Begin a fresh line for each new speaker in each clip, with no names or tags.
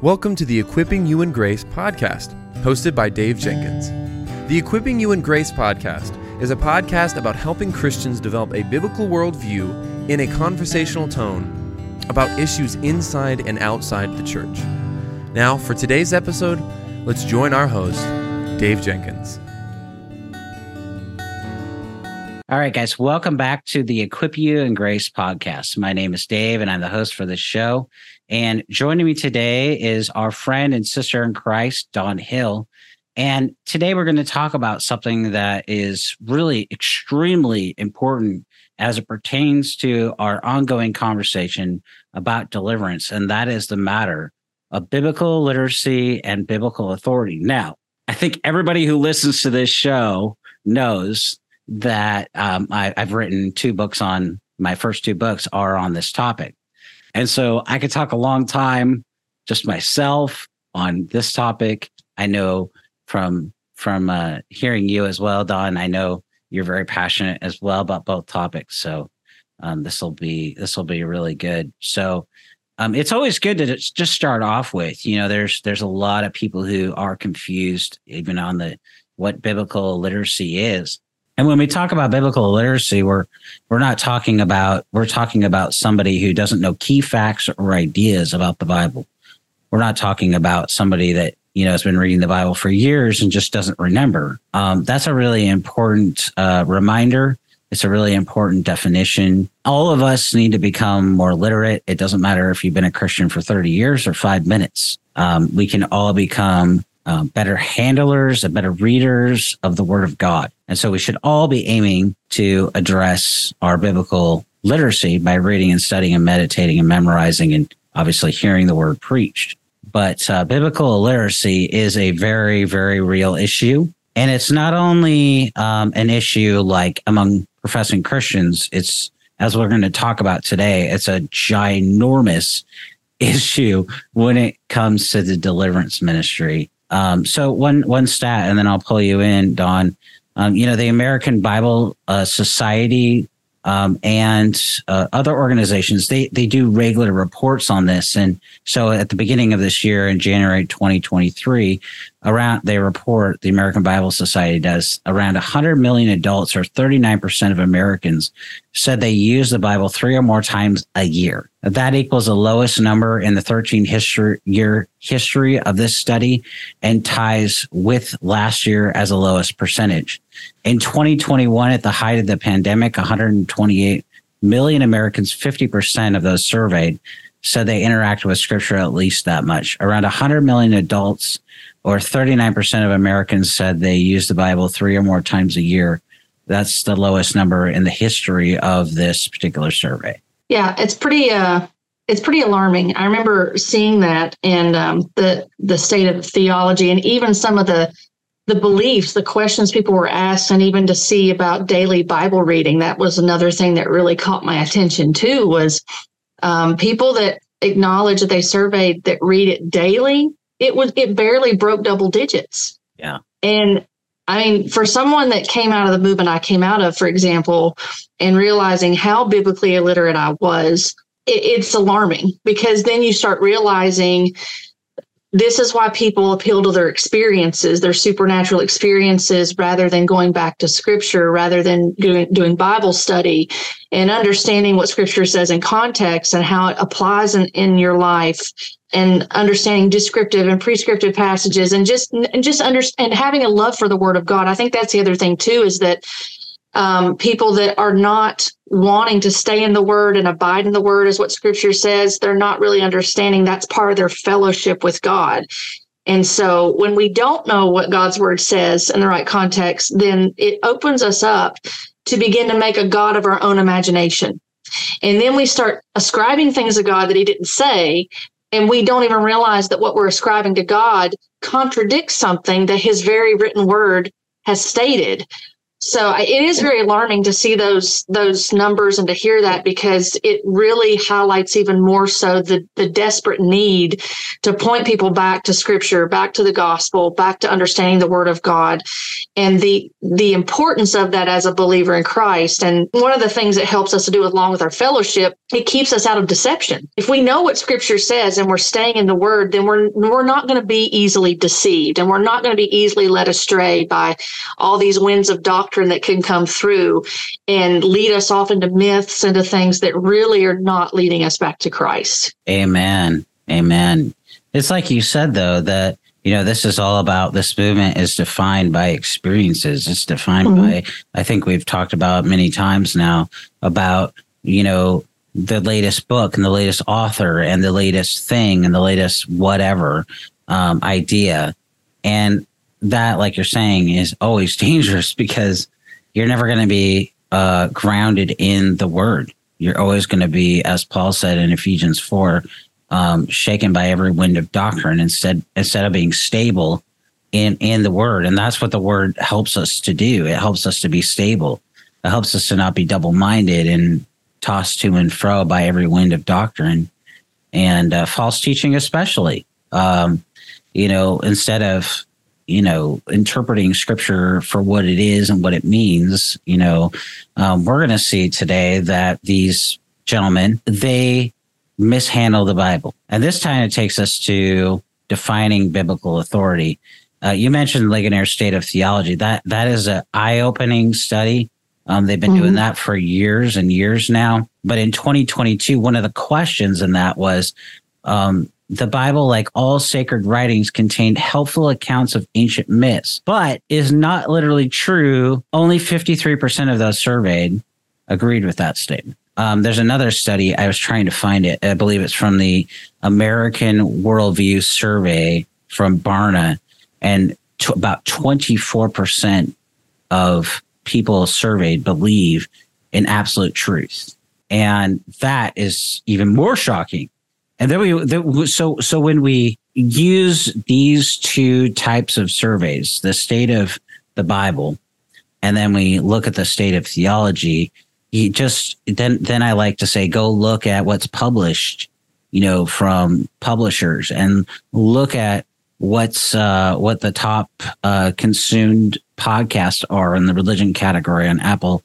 Welcome to the Equipping You in Grace podcast, hosted by Dave Jenkins. The Equipping You in Grace podcast is a podcast about helping Christians develop a biblical worldview in a conversational tone about issues inside and outside the church. Now, for today's episode, let's join our host, Dave Jenkins.
All right, guys, welcome back to the Equip You in Grace podcast. My name is Dave, and I'm the host for this show. And joining me today is our friend and sister in Christ, Dawn Hill. And today we're going to talk about something that is really extremely important as it pertains to our ongoing conversation about deliverance. And that is the matter of biblical literacy and biblical authority. Now, I think everybody who listens to this show knows that um, I, I've written two books on my first two books are on this topic. And so I could talk a long time just myself on this topic. I know from from uh, hearing you as well, Dawn. I know you're very passionate as well about both topics. So um, this will be this will be really good. So um, it's always good to just start off with. You know, there's there's a lot of people who are confused even on the what biblical literacy is. And when we talk about biblical literacy, we're we're not talking about we're talking about somebody who doesn't know key facts or ideas about the Bible. We're not talking about somebody that you know has been reading the Bible for years and just doesn't remember. Um, that's a really important uh, reminder. It's a really important definition. All of us need to become more literate. It doesn't matter if you've been a Christian for 30 years or five minutes. Um, we can all become um, better handlers and better readers of the Word of God. And so we should all be aiming to address our biblical literacy by reading and studying and meditating and memorizing and obviously hearing the Word preached. But uh, biblical literacy is a very, very real issue. And it's not only um, an issue like among professing Christians, it's, as we're going to talk about today, it's a ginormous issue when it comes to the deliverance ministry um, so one one stat, and then I'll pull you in, Dawn. Um, you know, the American Bible uh, Society um, and uh, other organizations they they do regular reports on this. And so at the beginning of this year, in January 2023, around they report the American Bible Society does around 100 million adults, or 39 percent of Americans, said they use the Bible three or more times a year. That equals the lowest number in the 13 history, year history of this study and ties with last year as the lowest percentage. In 2021, at the height of the pandemic, 128 million Americans, 50% of those surveyed, said they interact with scripture at least that much. Around 100 million adults, or 39% of Americans, said they use the Bible three or more times a year. That's the lowest number in the history of this particular survey.
Yeah, it's pretty uh it's pretty alarming. I remember seeing that and um, the the state of theology and even some of the the beliefs, the questions people were asked, and even to see about daily Bible reading. That was another thing that really caught my attention too. Was um, people that acknowledge that they surveyed that read it daily. It was it barely broke double digits.
Yeah,
and I mean, for someone that came out of the movement I came out of, for example, and realizing how biblically illiterate I was, it, it's alarming because then you start realizing this is why people appeal to their experiences, their supernatural experiences, rather than going back to scripture, rather than doing, doing Bible study and understanding what scripture says in context and how it applies in, in your life and understanding descriptive and prescriptive passages and just and just understand having a love for the word of God. I think that's the other thing too, is that um, people that are not wanting to stay in the word and abide in the word is what scripture says. They're not really understanding that's part of their fellowship with god. And so when we don't know what god's word says in the right context then it opens us up to begin to make a god of our own imagination. And then we start ascribing things to god that he didn't say and we don't even realize that what we're ascribing to god contradicts something that his very written word has stated
so it is very alarming to see those those numbers and to hear that because it really highlights even more so the the desperate need to point people back to scripture back to the gospel back to understanding the word of god and the the importance of that as a believer in christ. And one of the things that helps us to do along with our fellowship it keeps us out of deception. If we know what scripture says and we're staying in the word then we're we're not going to be easily deceived and we're not going to be easily led astray by all these winds of doctrine doctrine that can come through and lead us off into myths, into things that really are not leading us back to Christ.
Amen. Amen. It's like you said, though, that you know this is all about this movement is defined by experiences it's defined mm-hmm. by i think we've talked about many times now about you know the latest book and the latest author and the latest thing and the latest whatever um, idea and that, like you're saying, is always dangerous because you're never going to be uh, grounded in the word. You're always going to be, as Paul said in Ephesians 4, um, shaken by every wind of doctrine instead instead of being stable in in the word. And that's what the word helps us to do. It helps us to be stable. It helps us to not be double minded and tossed to and fro by every wind of doctrine and uh, false teaching, especially. Um, you know, instead of you know, interpreting scripture for what it is and what it means, you know, um, we're going to see today that these gentlemen, they mishandle the Bible. And this time it takes us to defining biblical authority. Uh, you mentioned Ligonier's State of Theology. That that is an eye-opening study. Um, they've been mm-hmm. doing that for years and years now. But in 2022, one of the questions in that was, um, the Bible, like all sacred writings, contained helpful accounts of ancient myths, but is not literally true. Only 53% of those surveyed agreed with that statement. Um, there's another study, I was trying to find it. I believe it's from the American Worldview Survey from Barna, and to about 24% of people surveyed believe in absolute truth. And that is even more shocking and then we, the, so, so when we use these two types of surveys, the state of the Bible, and then we look at the state of theology, you just, then, then I like to say, go look at what's published, you know, from publishers and look at what's, uh, what the top, uh, consumed podcasts are in the religion category on Apple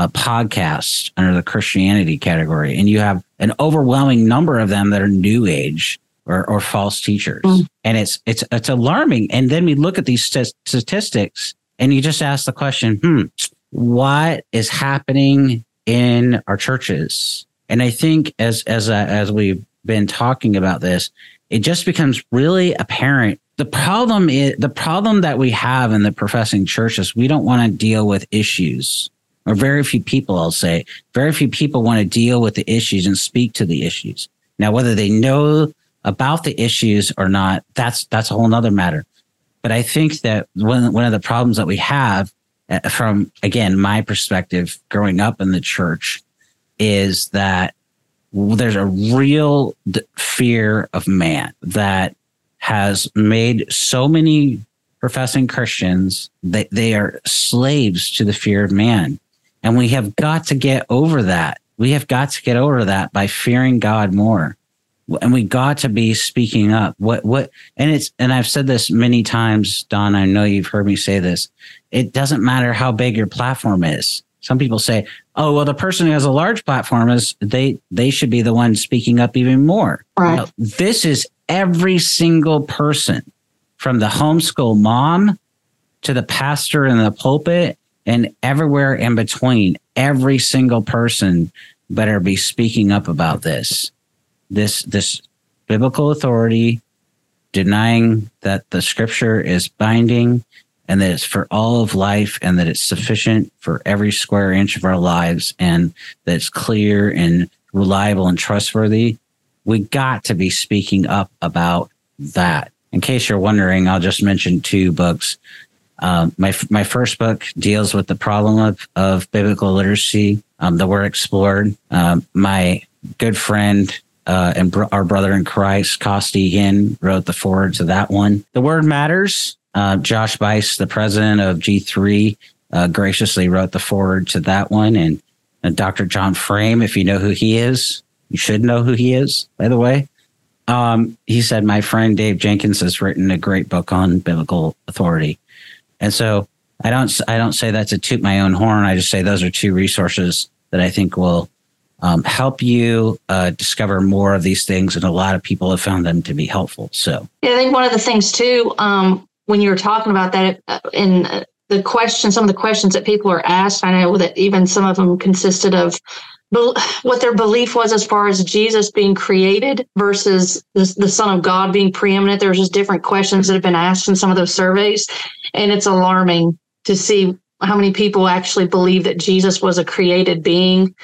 uh, podcasts under the Christianity category, and you have an overwhelming number of them that are new age or, or false teachers, mm. and it's it's it's alarming. And then we look at these st- statistics, and you just ask the question, hmm, what is happening in our churches? And I think as as uh, as we've been talking about this, it just becomes really apparent the problem is the problem that we have in the professing churches we don't want to deal with issues or very few people, I'll say, very few people want to deal with the issues and speak to the issues. Now, whether they know about the issues or not, that's that's a whole nother matter. But I think that one one of the problems that we have, uh, from again my perspective, growing up in the church, is that there's a real fear of man that has made so many professing Christians that they are slaves to the fear of man. And we have got to get over that. We have got to get over that by fearing God more. And we got to be speaking up. What, what, and it's, and I've said this many times, Dawn, I know you've heard me say this. It doesn't matter how big your platform is. Some people say, oh, well, the person who has a large platform is they, they should be the one speaking up even more.
Right. No,
this is every single person from the homeschool mom to the pastor in the pulpit and everywhere in between, every single person better be speaking up about this. This this biblical authority, denying that the scripture is binding and that it's for all of life and that it's sufficient for every square inch of our lives and that it's clear and reliable and trustworthy. We got to be speaking up about that. In case you're wondering, I'll just mention two books um, my my first book deals with the problem of, of biblical literacy um, that were explored. Um, my good friend uh, and our brother in Christ, Costi Egan, wrote the foreword to that one. The word matters. Uh, Josh Buice, the president of G3, uh, graciously wrote the forward to that one. And, and Dr. John Frame, if you know who he is, you should know who he is, by the way. Um, he said, My friend Dave Jenkins has written a great book on biblical authority. And so I don't I don't say that to toot my own horn. I just say those are two resources that I think will um, help you uh, discover more of these things, and a lot of people have found them to be helpful. So,
yeah, I think one of the things too, um, when you were talking about that uh, in uh, the question, some of the questions that people are asked, I know that even some of them consisted of what their belief was as far as Jesus being created versus the, the Son of God being preeminent. There's just different questions that have been asked in some of those surveys, and it's alarming to see how many people actually believe that Jesus was a created being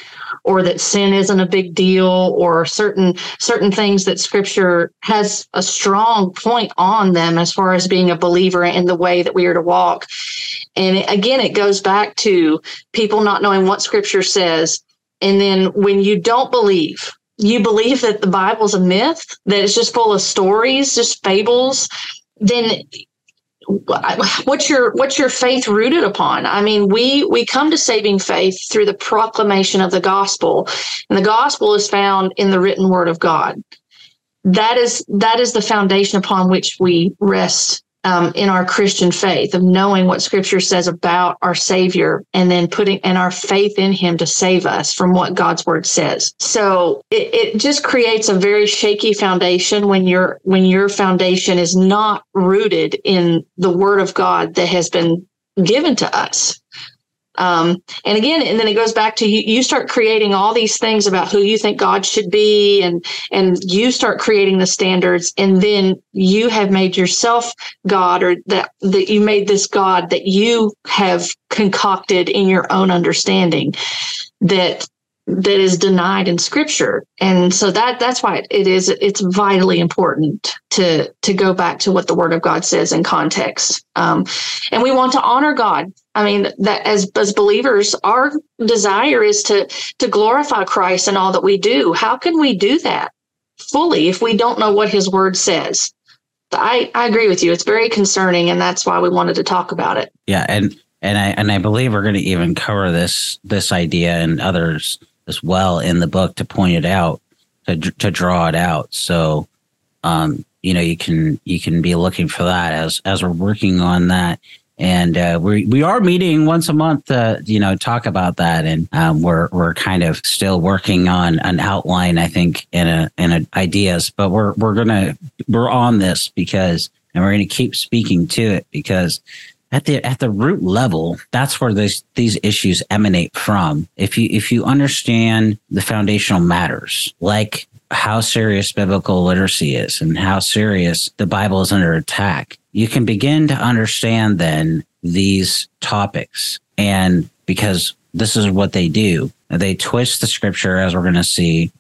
or that sin isn't a big deal or certain certain things that scripture has a strong point on them as far as being a believer in the way that we are to walk and again it goes back to people not knowing what scripture says and then when you don't believe you believe that the bible's a myth that it's just full of stories just fables then what's your what's your faith rooted upon? I mean we we come to saving faith through the proclamation of the gospel and the gospel is found in the written word of god. That is that is the foundation upon which we rest um, in our Christian faith of knowing what Scripture says about our Savior and then putting and our faith in Him to save us from what God's Word says. So it, it just creates a very shaky foundation when your when your foundation is not rooted in the Word of God that has been given to us. Um, and again, and then it goes back to you, you start creating all these things about who you think God should be, and and you start creating the standards, and then you have made yourself God, or that that you made this God that you have concocted in your own understanding. That that is denied in scripture. And so that that's why it is it's vitally important to to go back to what the word of god says in context. Um, and we want to honor god. I mean that as as believers our desire is to to glorify christ in all that we do. How can we do that fully if we don't know what his word says? I i agree with you. It's very concerning and that's why we wanted to talk about it.
Yeah and and i and i believe we're going to even cover this this idea and others as well in the book to point it out to to draw it out. So, um, you know, you can you can be looking for that as as we're working on that. And uh, we we are meeting once a month to you know talk about that, and um, we're we're kind of still working on an outline, I think, in a in a ideas. But we're we're gonna we're on this because, and we're gonna keep speaking to it because at the at the root level that's where these these issues emanate from. If you if you understand the foundational matters like how serious biblical literacy is and how serious the bible is under attack you can begin to understand then these topics. And because this is what they do they twist the scripture as we're going to see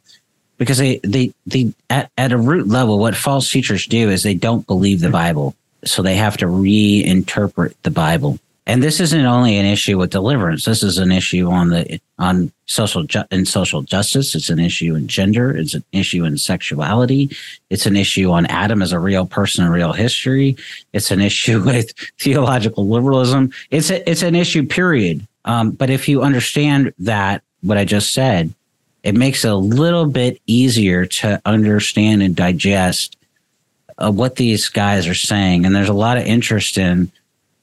because they they they at, at a root level what false teachers do is they don't believe the bible so they have to reinterpret the Bible. And this isn't only an issue with deliverance. This is an issue on the on social ju- in social justice. It's an issue in gender. It's an issue in sexuality. It's an issue on Adam as a real person in real history. It's an issue with theological liberalism. It's a, it's an issue. Period. Um, but if you understand that what I just said, it makes it a little bit easier to understand and digest uh, what these guys are saying, and there's a lot of interest in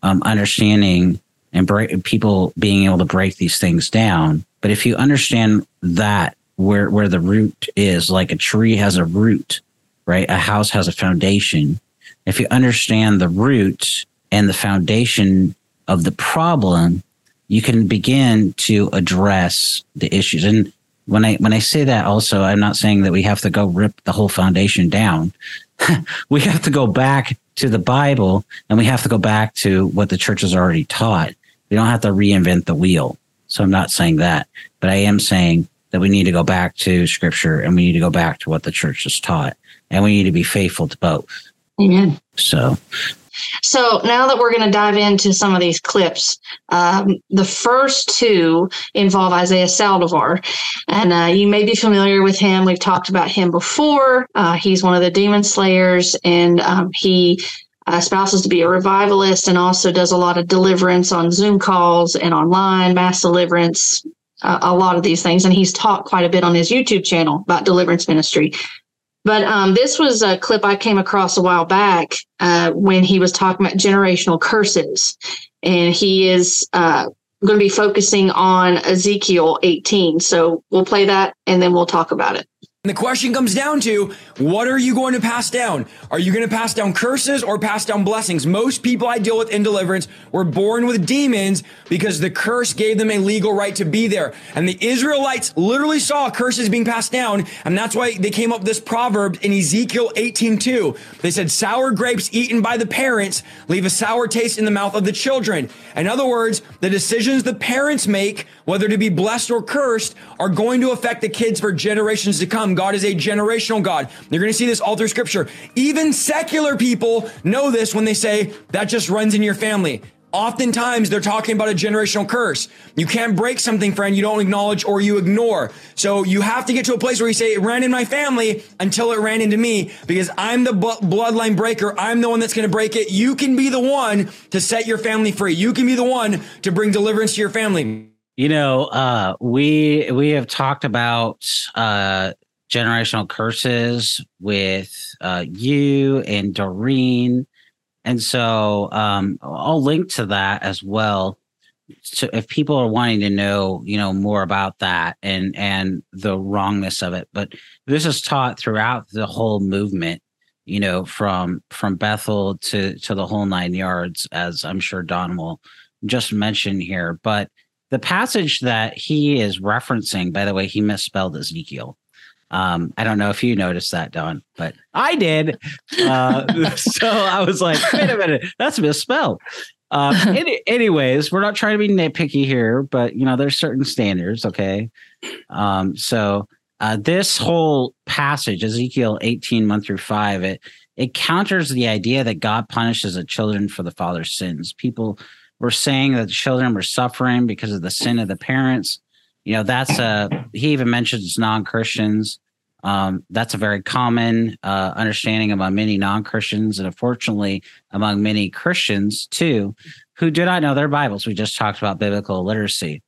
um, understanding and break, people being able to break these things down. But if you understand that where where the root is, like a tree has a root, right? A house has a foundation. If you understand the root and the foundation of the problem, you can begin to address the issues. And when I when I say that also, I'm not saying that we have to go rip the whole foundation down. we have to go back to the Bible and we have to go back to what the church has already taught. We don't have to reinvent the wheel. So I'm not saying that, but I am saying that we need to go back to scripture and we need to go back to what the church has taught and we need to be faithful to both.
Amen.
So
so now that we're going to dive into some of these clips, um, the first two involve Isaiah Saldivar, and uh, you may be familiar with him. We've talked about him before. Uh, he's one of the demon slayers, and um, he
uh, spouses to be a revivalist and also does a lot of deliverance on Zoom calls and online, mass deliverance, uh, a lot of these things. And he's taught quite a bit on his YouTube channel about deliverance ministry. But um, this was a clip I came across a while back uh, when he was talking about generational curses. And he is uh, going to be focusing on Ezekiel 18. So we'll play that and then we'll talk about it.
And the question comes down to what are you going to pass down? Are you going to pass down curses or pass down blessings? Most people I deal with in deliverance were born with demons because the curse gave them a legal right to be there. And the Israelites literally saw curses being passed down. And that's why they came up with this proverb in Ezekiel 18:2. They said, sour grapes eaten by the parents leave a sour taste in the mouth of the children. In other words, the decisions the parents make, whether to be blessed or cursed, are going to affect the kids for generations to come. God is a generational God. You're going to see this all through scripture. Even secular people know this when they say that just runs in your family. Oftentimes they're talking about a generational curse. You can't break something, friend, you don't acknowledge or you ignore. So you have to get to a place where you say, it ran in my family until it ran into me because I'm the bloodline breaker. I'm the one that's going to break it. You can be the one to set your family free. You can be the one to bring deliverance to your family.
You know, uh, we we have talked about uh, generational curses with uh, you and Doreen. And so um, I'll link to that as well. So if people are wanting to know, you know, more about that and and the wrongness of it, but this is taught throughout the whole movement, you know, from from Bethel to to the whole nine yards, as I'm sure Dawn will just mention here. But the passage that he is referencing, by the way, he misspelled Ezekiel. Um, I don't know if you noticed that, Dawn, but I did. Uh, so I was like, wait a minute, that's misspelled. Uh, any, anyways, we're not trying to be nitpicky here, but you know, there's certain standards. Okay. Um, so uh, this whole passage, Ezekiel 18, 1 through 5, it it counters the idea that God punishes the children for the father's sins. People were saying that the children were suffering because of the sin of the parents. You know, that's a he even mentions non-Christians um, that's a very common uh, understanding among many non Christians and unfortunately among many Christians too, who do not know their Bibles. We just talked about biblical literacy.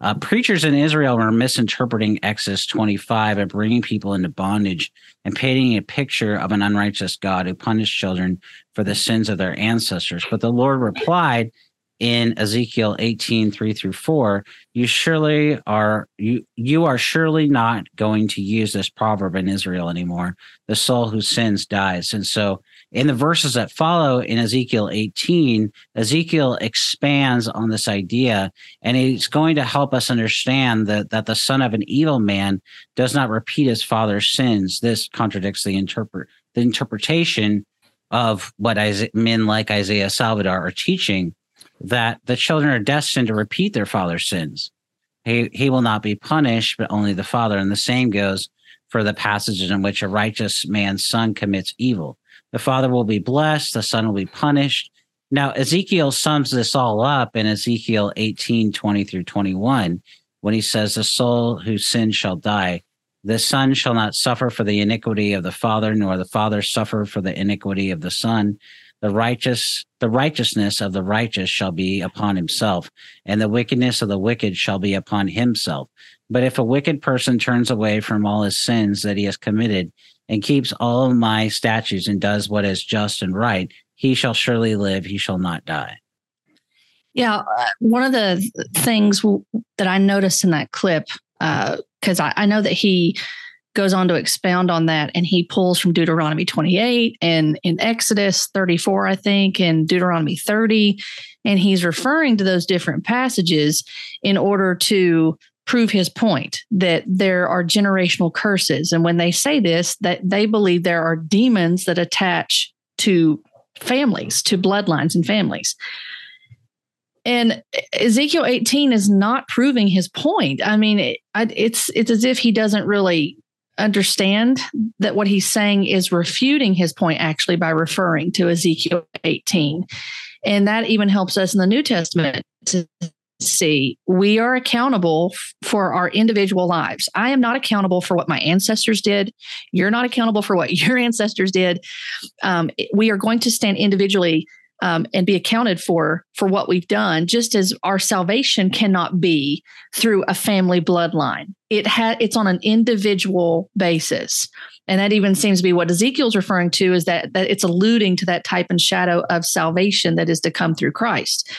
Uh, preachers in Israel were misinterpreting Exodus 25 and bringing people into bondage and painting a picture of an unrighteous God who punished children for the sins of their ancestors. But the Lord replied in Ezekiel 18, 3 through 4, you surely are you you are surely not going to use this proverb in Israel anymore. The soul who sins dies. And so in the verses that follow in Ezekiel 18, Ezekiel expands on this idea, and it's going to help us understand that, that the son of an evil man does not repeat his father's sins. This contradicts the interpret the interpretation of what Isaiah, men like Isaiah Saldivar are teaching that the children are destined to repeat their father's sins. He, he will not be punished, but only the father. And the same goes for the passages in which a righteous man's son commits evil. The father will be blessed, the son will be punished. Now, Ezekiel sums this all up in Ezekiel 18 20 through 21 when he says, The soul whose sin shall die. The son shall not suffer for the iniquity of the father, nor the father suffer for the iniquity of the son the righteous the righteousness of the righteous shall be upon himself and the wickedness of the wicked shall be upon himself. But if a wicked person turns away from all his sins that he has committed and keeps all my statutes and does what is just and right he shall surely live he shall not die.
Yeah uh, one of the things that i noticed in that clip because uh, I, I know that he goes on to expound on that and he pulls from Deuteronomy 28 and in Exodus 34, I think, and Deuteronomy 30. And he's referring to those different passages in order to prove his point that there are generational curses. And when they say this, that they believe there are demons that attach to families, to bloodlines and families. And Ezekiel 18 is not proving his point. I mean, it, it's it's as if he doesn't really understand that what he's saying is refuting his point actually by referring to Ezekiel 18. And that even helps us in the New Testament to see, we are accountable for our individual lives. I am not accountable for what my ancestors did. You're not accountable for what your ancestors did. Um, we are going to stand individually um, and be accounted for for what we've done just as our salvation cannot be through a family bloodline. It had it's on an individual basis. And that even seems to be what ezekiel's referring to is that, that it's alluding to that type and shadow of salvation that is to come through christ.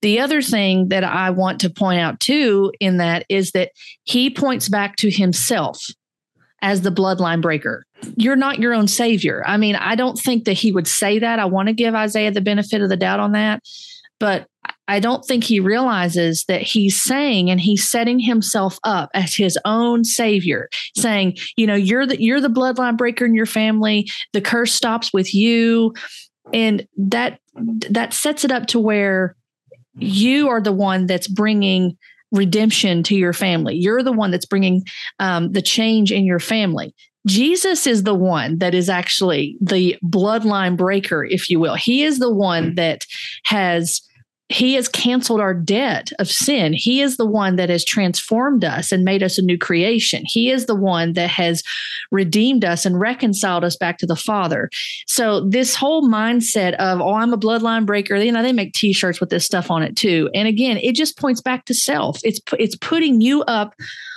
The other thing that i want to point out too in that is that he points back to himself as the bloodline breaker. You're not your own savior. I mean, I don't think that he would say that. I want to give Isaiah the benefit of the doubt on that. But I don't think he realizes that he's saying and he's setting himself up as his own savior, saying, you know, you're the you're the bloodline breaker in your family. The curse stops with you. And that that sets it up to where you are the one that's bringing redemption to your family. You're the one that's bringing um, the change in your family. Jesus is the one that is actually the bloodline breaker, if you will. He is the one that has he has canceled our debt of sin. He is the one that has transformed us and made us a new creation. He is the one that has redeemed us and reconciled us back to the Father. So this whole mindset of, oh, I'm a bloodline breaker, you know, they make t-shirts with this stuff on it too. And again, it just points back to self. It's it's putting you up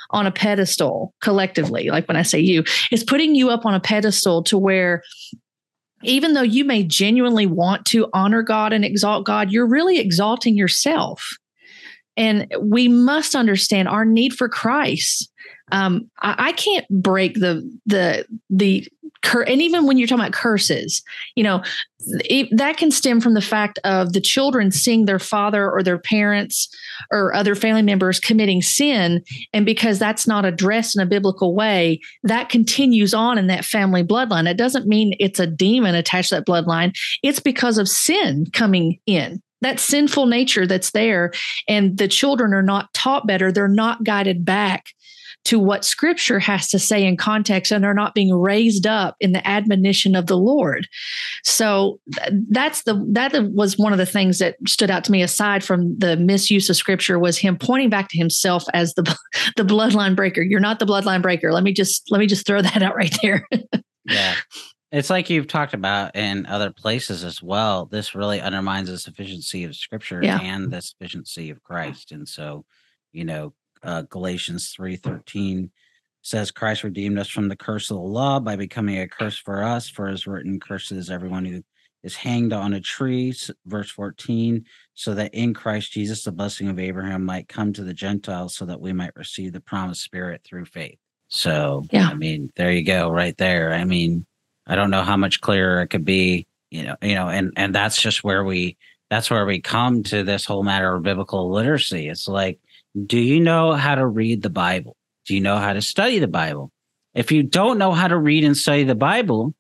on a pedestal collectively. Like when I say you, it's putting you up on a pedestal to where even though you may genuinely want to honor God and exalt God, you're really exalting yourself. And we must understand our need for Christ. Um, I, I can't break the the the cur- and even when you're talking about curses, you know, it, that can stem from the fact of the children seeing their father or their parents or other family members committing sin. And because that's not addressed in a biblical way, that continues on in that family bloodline. It doesn't mean it's a demon attached to that bloodline, it's because of sin coming in that sinful nature that's there and the children are not taught better they're not guided back to what scripture has to say in context and are not being raised up in the admonition of the Lord. So that's the that was one of the things that stood out to me aside from the misuse of scripture was him pointing back to himself as the the bloodline breaker. You're not the bloodline breaker. Let me just let me just throw that out right there.
yeah. It's like you've talked about in other places as well. This really undermines the sufficiency of scripture yeah. and the sufficiency of Christ. And so, you know, uh, Galatians 3:13 says Christ redeemed us from the curse of the law by becoming a curse for us for as written curses everyone who is hanged on a tree verse 14 so that in Christ Jesus the blessing of Abraham might come to the Gentiles so that we might receive the promised spirit through faith. So yeah. I mean there you go right there. I mean I don't know how much clearer it could be, you know, you know and and that's just where we that's where we come to this whole matter of biblical literacy. It's like do you know how to read the Bible? Do you know how to study the Bible? If you don't know how to read and study the Bible,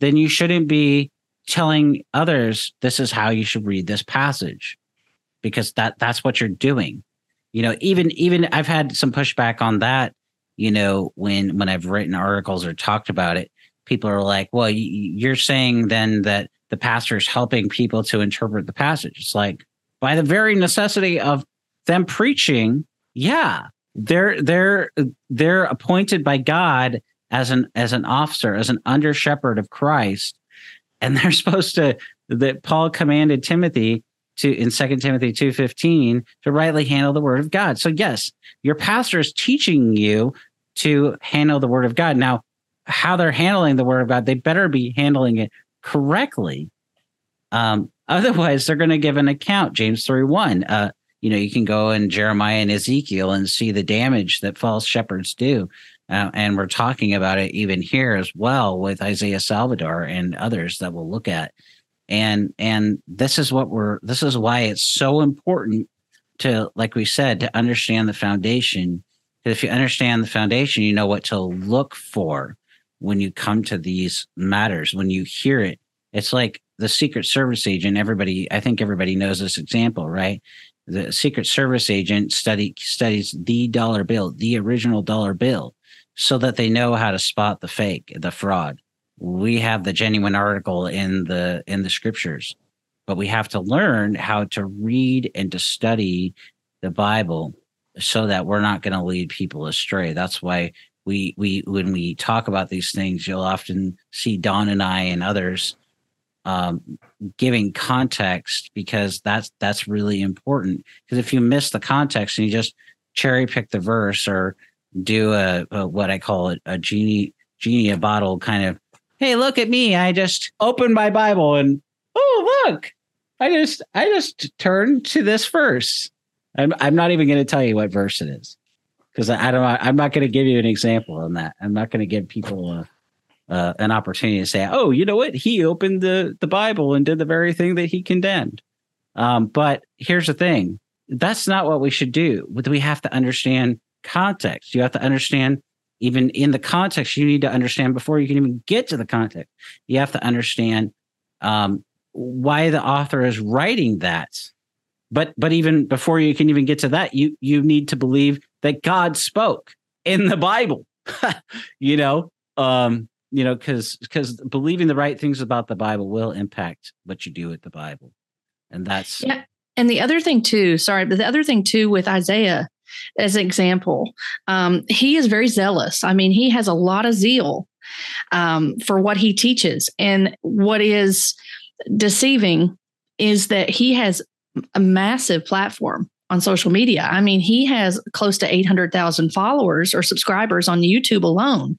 then you shouldn't be telling others this is how you should read this passage because that that's what you're doing. You know, even even I've had some pushback on that, you know, when when I've written articles or talked about it, people are like, "Well, you're saying then that the pastor is helping people to interpret the passage." It's like by the very necessity of them preaching, yeah, they're they're they're appointed by God as an as an officer, as an under shepherd of Christ, and they're supposed to that Paul commanded Timothy to in Second Timothy 2:15 to rightly handle the word of God. So yes, your pastor is teaching you to handle the word of God. Now, how they're handling the word of God, they better be handling it correctly. Um, otherwise, they're going to give an account. James 3 1. Uh, you know, you can go in Jeremiah and Ezekiel and see the damage that false shepherds do. Uh, and we're talking about it even here as well with Isaiah Saldivar and others that we'll look at. And and this is what we're this is why it's so important to, like we said, to understand the foundation. Because if you understand the foundation, you know what to look for when you come to these matters, when you hear it. It's like the Secret Service agent. Everybody, I think everybody knows this example, right? The Secret Service agent study studies the dollar bill, the original dollar bill, so that they know how to spot the fake, the fraud. We have the genuine article in the in the scriptures, but we have to learn how to read and to study the Bible so that we're not going to lead people astray. That's why we we when we talk about these things, you'll often see Dawn and I and others um, giving context because that's that's really important. Because if you miss the context and you just cherry pick the verse or do a, a what I call it a genie genie a bottle kind of, hey, look at me, I just opened my Bible and oh look, I just I just turned to this verse. I'm I'm not even going to tell you what verse it is because I, I, don't. I'm not going to give you an example on that. I'm not going to give people a, uh, an opportunity to say, "Oh, you know what? He opened the the Bible and did the very thing that he condemned." Um, but here's the thing: that's not what we should do. We have to understand context. You have to understand even in the context. You need to understand before you can even get to the context. You have to understand um, why the author is writing that but but even before you can even get to that you you need to believe that god spoke in the bible you know um you know because because believing the right things about the bible will impact what you do with the bible and that's
yeah and the other thing too sorry but the other thing too with isaiah as an example um, he is very zealous i mean he has a lot of zeal um, for what he teaches and what is deceiving is that he has a massive platform on social media. I mean, he has close to 800,000 followers or subscribers on YouTube alone.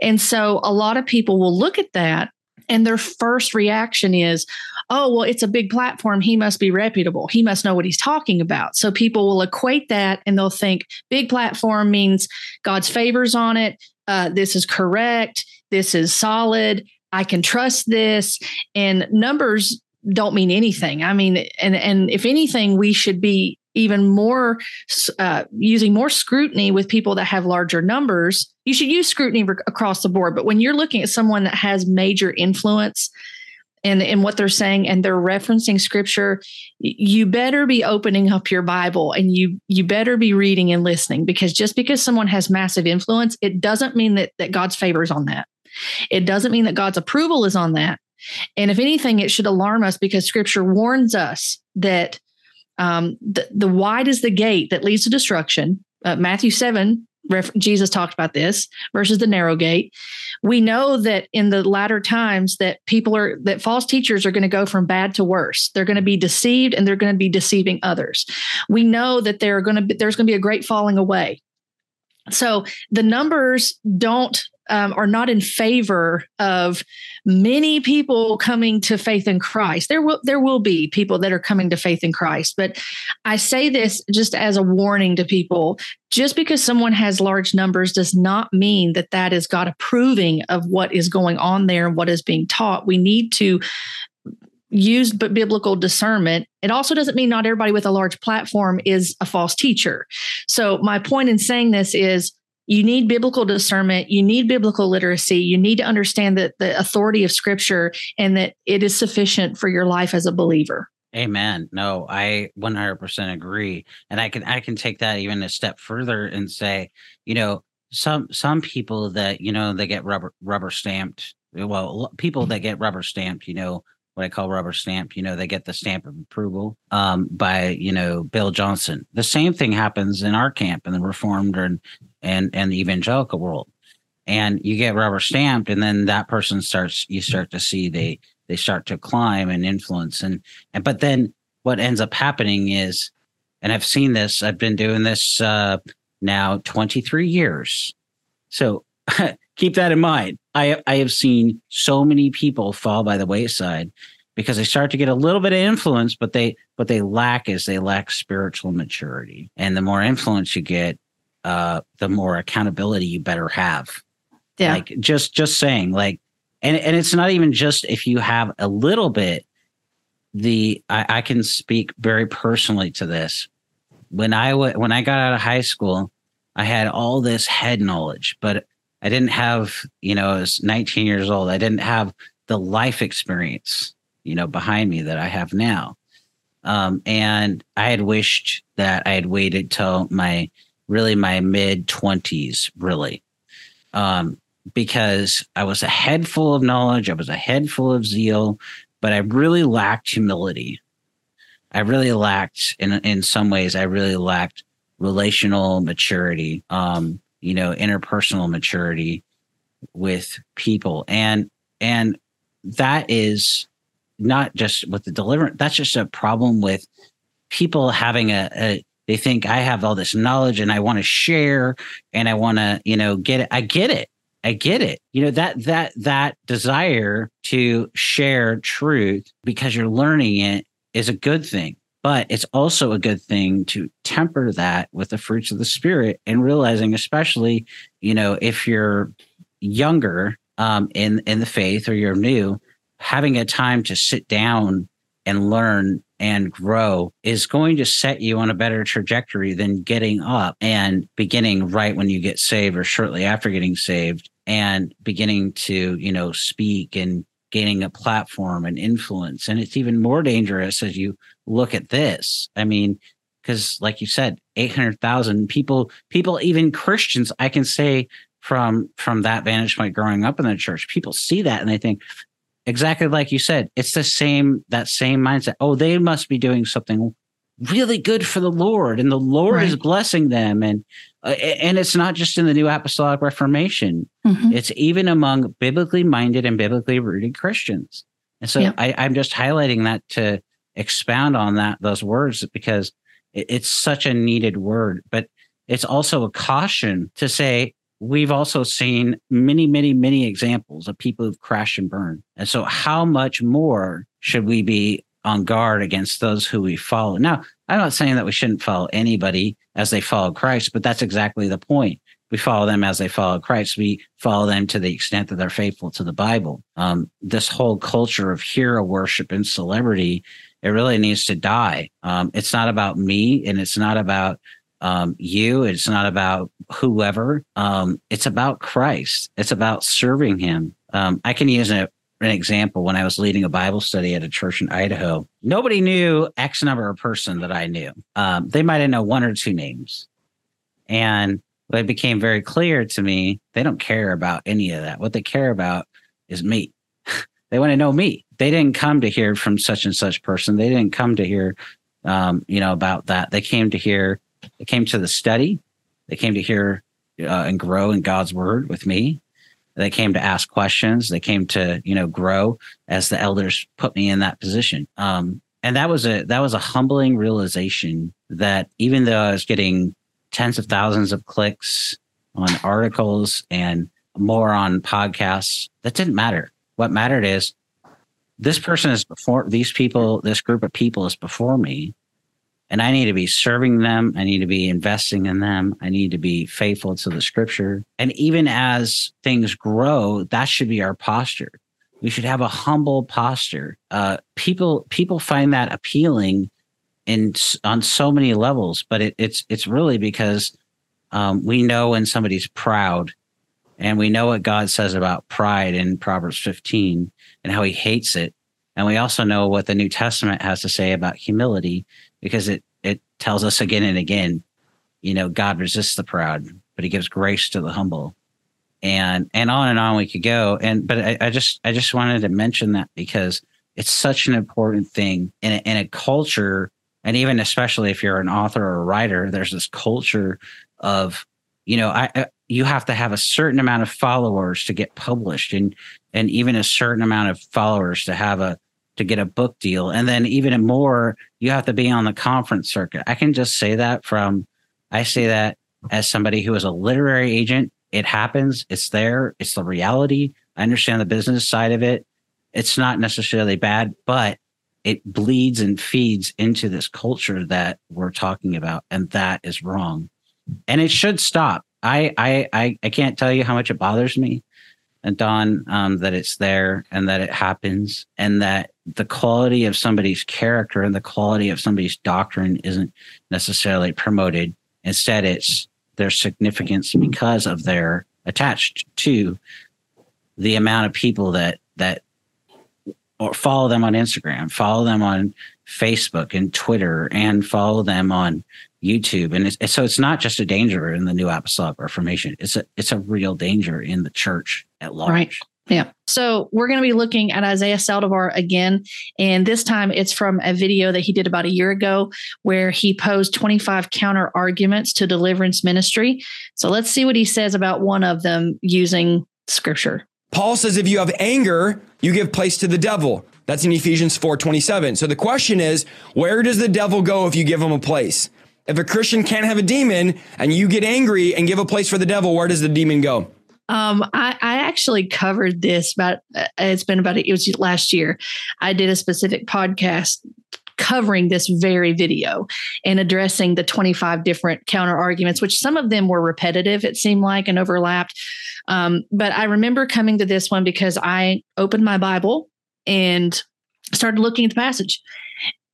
And so a lot of people will look at that and their first reaction is, oh, well, it's a big platform. He must be reputable. He must know what he's talking about. So people will equate that and they'll think big platform means God's favors on it. Uh, this is correct. This is solid. I can trust this. And numbers don't mean anything. I mean, and and if anything, we should be even more uh, using more scrutiny with people that have larger numbers. You should use scrutiny across the board, but when you're looking at someone that has major influence in in what they're saying and they're referencing scripture, you better be opening up your Bible and you you better be reading and listening because just because someone has massive influence, it doesn't mean that that God's favor is on that. It doesn't mean that God's approval is on that. And if anything, it should alarm us because scripture warns us that um, the, the wide is the gate that leads to destruction. Uh, Matthew 7, ref- Jesus talked about this versus the narrow gate. We know that in the latter times that people are, that false teachers are going to go from bad to worse. They're going to be deceived and they're going to be deceiving others. We know that they're going to be, there's going to be a great falling away. So the numbers don't um, are not in favor of many people coming to faith in Christ. There will there will be people that are coming to faith in Christ, but I say this just as a warning to people. Just because someone has large numbers does not mean that that is God approving of what is going on there and what is being taught. We need to use biblical discernment it also doesn't mean not everybody with a large platform is a false teacher so my point in saying this is you need biblical discernment you need biblical literacy you need to understand that the authority of scripture and that it is sufficient for your life as a believer
amen no i 100% agree and i can i can take that even a step further and say you know some some people that you know they get rubber rubber stamped well people that get rubber stamped you know what I call rubber stamp. You know, they get the stamp of approval um, by you know Bill Johnson. The same thing happens in our camp in the Reformed and and and the evangelical world. And you get rubber stamped, and then that person starts. You start to see they they start to climb and influence, and and but then what ends up happening is, and I've seen this. I've been doing this uh, now 23 years. So keep that in mind. I I have seen so many people fall by the wayside because they start to get a little bit of influence, but they but they lack is they lack spiritual maturity. And the more influence you get, uh, the more accountability you better have. Yeah. Like just just saying, like, and and it's not even just if you have a little bit. The I, I can speak very personally to this. When I w- when I got out of high school, I had all this head knowledge, but I didn't have, you know, I was 19 years old. I didn't have the life experience, you know, behind me that I have now. Um, and I had wished that I had waited till my really my mid 20s, really, um, because I was a head full of knowledge, I was a head full of zeal, but I really lacked humility. I really lacked in in some ways. I really lacked relational maturity, um, you know, interpersonal maturity with people, and and that is not just with the deliverance. That's just a problem with people having a, a they think I have all this knowledge and I want to share and I want to, you know, get it. I get it. I get it. You know, that that that desire to share truth because you're learning it is a good thing. But it's also a good thing to temper that with the fruits of the spirit and realizing, especially, you know, if you're younger um, in in the faith or you're new, having a time to sit down and learn and grow is going to set you on a better trajectory than getting up and beginning right when you get saved or shortly after getting saved and beginning to, you know, speak and gaining a platform and influence. And it's even more dangerous as you look at this. I mean, because like you said, 800,000 people, people, even Christians, I can say from, from that vantage point growing up in the church, people see that and they think, exactly like you said, it's the same that same mindset. Oh, they must be doing something really good for the Lord, and the Lord right. is blessing them. And uh, and it's not just in the New Apostolic Reformation; mm-hmm. it's even among biblically minded and biblically rooted Christians. And so I, I'm just highlighting that to expound on that those words because it, it's such a needed word, but it's also a caution to say we've also seen many, many, many examples of people who've crashed and burned. And so, how much more should we be on guard against those who we follow? Now, I'm not saying that we shouldn't follow anybody as they follow Christ, but that's exactly the point. We follow them as they follow Christ. We follow them to the extent that they're faithful to the Bible. Um, this whole culture of hero worship and celebrity, it really needs to die. Um, it's not about me and it's not about um, you. It's not about whoever. Um, it's about Christ. It's about serving Him. Um, I can use a, an example. When I was leading a Bible study at a church in Idaho, nobody knew X number of person that I knew. Um, they might have known one or two names, and it became very clear to me they don't care about any of that. What they care about is me. they want to know me. They didn't come to hear from such and such person. They didn't come to hear, um, you know, about that. They came to hear they came to the study. They came to hear uh, and grow in God's word with me. They came to ask questions. They came to, you know, grow as the elders put me in that position. Um, and that was a that was a humbling realization that even though I was getting tens of thousands of clicks on articles and more on podcasts, that didn't matter. What mattered is this person is before these people, this group of people is before me and I need to be serving them. I need to be investing in them. I need to be faithful to the scripture. And even as things grow, that should be our posture. We should have a humble posture. Uh, people people find that appealing in on so many levels, but it, it's it's really because um, we know when somebody's proud, and we know what God says about pride in Proverbs 15 and how He hates it, and we also know what the New Testament has to say about humility because it it tells us again and again, you know, God resists the proud, but He gives grace to the humble, and and on and on we could go. And but I, I just I just wanted to mention that because it's such an important thing in a, in a culture, and even especially if you're an author or a writer, there's this culture of you know I, I you have to have a certain amount of followers to get published and and even a certain amount of followers to have a to get a book deal. And then even more, you have to be on the conference circuit. I can just say that from, I say that as somebody who is a literary agent. It happens. It's there. It's the reality. I understand the business side of it. It's not necessarily bad, but it bleeds and feeds into this culture that we're talking about. And that is wrong. And it should stop. I, I, I, I can't tell you how much it bothers me and Dawn, um, that it's there and that it happens, and that the quality of somebody's character and the quality of somebody's doctrine isn't necessarily promoted. Instead, it's their significance because of their attached to the amount of people that that or follow them on Instagram, follow them on Facebook and Twitter, and follow them on YouTube. And it's, so it's not just a danger in the New Apostolic Reformation; it's a it's a real danger in the church at large.
Right.
Yeah. So we're going to be looking at Isaiah Saldivar again. And this time it's from a video that he did about a year ago where he posed 25 counter arguments to deliverance ministry. So let's see what he says about one of them using scripture.
Paul says if you have anger, you give place to the devil. That's in Ephesians 4:27. So the question is, where does the devil go if you give him a place? If a Christian can't have a demon and you get angry and give a place for the devil, where does the demon go?
Um, I, I actually covered this about uh, it's been about it was last year. I did a specific podcast covering this very video and addressing the 25 different counter arguments, which some of them were repetitive, it seemed like, and overlapped. Um, but I remember coming to this one because I opened my Bible and started looking at the passage.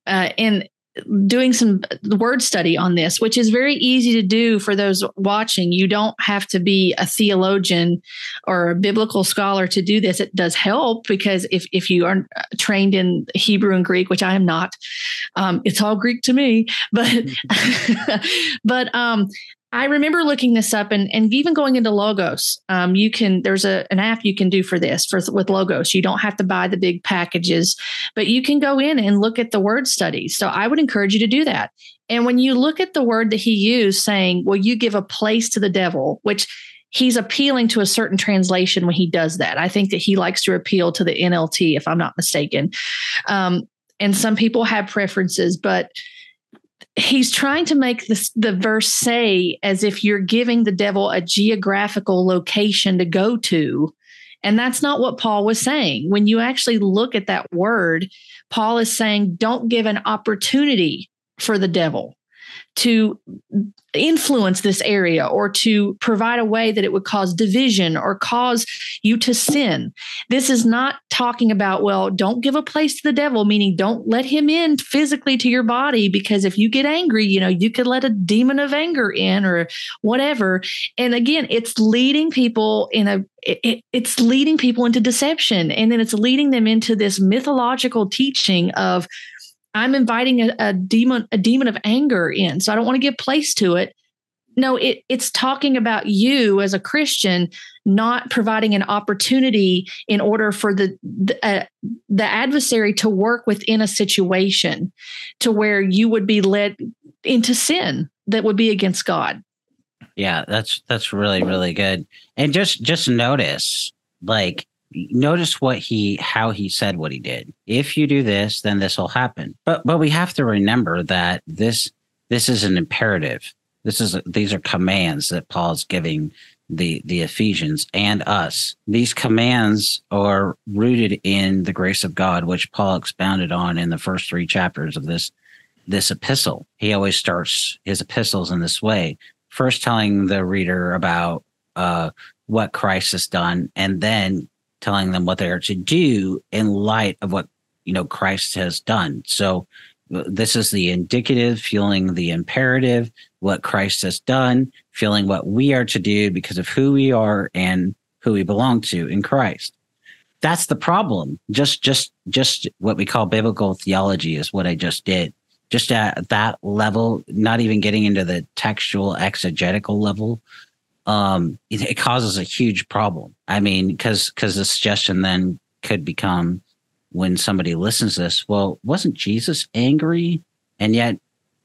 Uh, and doing some word study on this, which is very easy to do for those watching. You don't have to be a theologian or a biblical scholar to do this. It does help because if, if you are trained in Hebrew and Greek, which I am not, um, it's all Greek to me, but, but, um, I remember looking this up and, and even going into Logos. Um, you can there's a an app you can do for this for with Logos. You don't have to buy the big packages, but you can go in and look at the word studies. So I would encourage you to do that. And when you look at the word that he used, saying, "Well, you give a place to the devil," which he's appealing to a certain translation when he does that. I think that he likes to appeal to the NLT, if I'm not mistaken. Um, and some people have preferences, but he's trying to make the verse say as if you're giving the devil a geographical location to go to. And that's not what paul was saying. When you actually look at that word paul is saying don't give an opportunity for the devil to influence this area or to provide a way that it would cause division or cause you to sin. This is not talking about, well, don't give a place to the devil, meaning don't let him in physically to your body, because if you get angry, you know, you could let a demon of anger in or whatever. And again, it's leading people in a, it, it's leading people into deception. And then it's leading them into this mythological teaching of, I'm inviting a, a demon, a demon of anger in. So I don't want to give place to it. No, it, it's talking about you as a Christian not providing an opportunity in order for the the, uh, the adversary to work within a situation to where you would be led into sin that would be against God.
Yeah, that's that's really really good. And just just notice like notice what he how he said what he did. If you do this then this will happen. But but we have to remember that this this is an imperative. This is these are commands that paul's giving the the ephesians and us. These commands are rooted in the grace of god which paul expounded on in the first three chapters of this this epistle. He always starts his epistles in this way. First telling the reader about uh what christ has done and then telling them what they are to do in light of what you know Christ has done. So uh, this is the indicative, feeling the imperative, what Christ has done, feeling what we are to do because of who we are and who we belong to in Christ. That's the problem. Just just just what we call biblical theology is what I just did. Just at that level, not even getting into the textual exegetical level, um, it, it causes a huge problem. I mean, because because the suggestion then could become when somebody listens to this, well, wasn't Jesus angry? And yet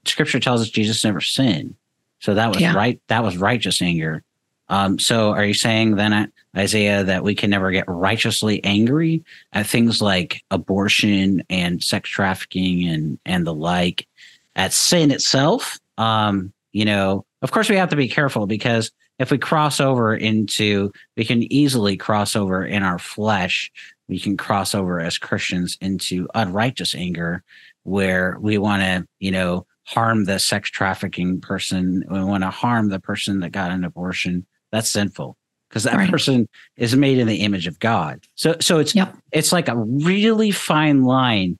scripture tells us Jesus never sinned. So that was yeah. right. That was righteous anger. Um, so are you saying then, Isaiah, that we can never get righteously angry at things like abortion and sex trafficking and, and the like at sin itself? Um, you know, of course we have to be careful because if we cross over into, we can easily cross over in our flesh. We can cross over as Christians into unrighteous anger where we want to, you know, harm the sex trafficking person. We want to harm the person that got an abortion. That's sinful because that right. person is made in the image of God. So, so it's, yep. it's like a really fine line.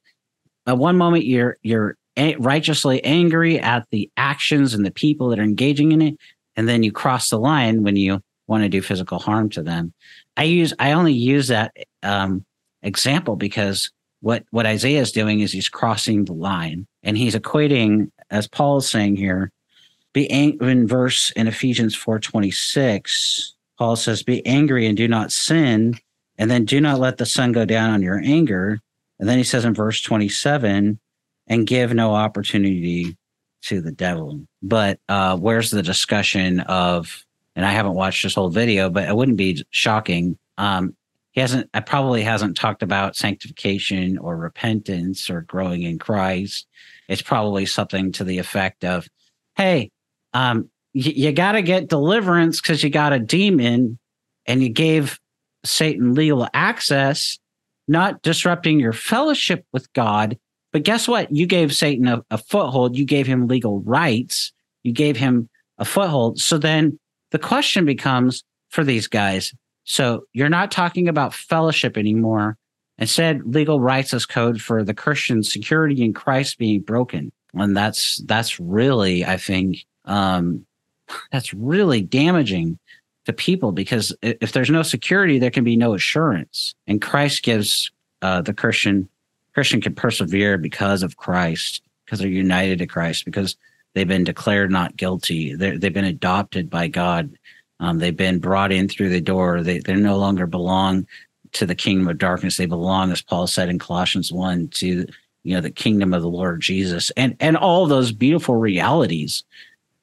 At one moment you're, you're righteously angry at the actions and the people that are engaging in it and then you cross the line when you want to do physical harm to them. I use I only use that um, example because what what Isaiah is doing is he's crossing the line and he's equating, as Paul is saying here, be ang- in verse in Ephesians four twenty six. Paul says, "Be angry and do not sin." And then do not let the sun go down on your anger. And then he says in verse 27, and give no opportunity to the devil. But uh, where's the discussion of, and I haven't watched this whole video, but it wouldn't be shocking. Um, he hasn't, I probably hasn't talked about sanctification or repentance or growing in Christ. It's probably something to the effect of, hey, um, y- you got to get deliverance because you got a demon and you gave Satan legal access, not disrupting your fellowship with God. But guess what? You gave Satan a, a foothold. You gave him legal rights. You gave him a foothold. So then the question becomes for these guys. So you're not talking about fellowship anymore. Instead, legal rights as code for the Christian security in Christ being broken. And that's that's really, I think, um, that's really damaging to people because if there's no security, there can be no assurance. And Christ gives uh, the Christian Christian can persevere because of Christ, because they're united to Christ, because they've been declared not guilty. they have been adopted by God. Um, they've been brought in through the door. They they no longer belong to the kingdom of darkness. They belong, as Paul said in Colossians one, to you know the kingdom of the Lord Jesus, and and all those beautiful realities.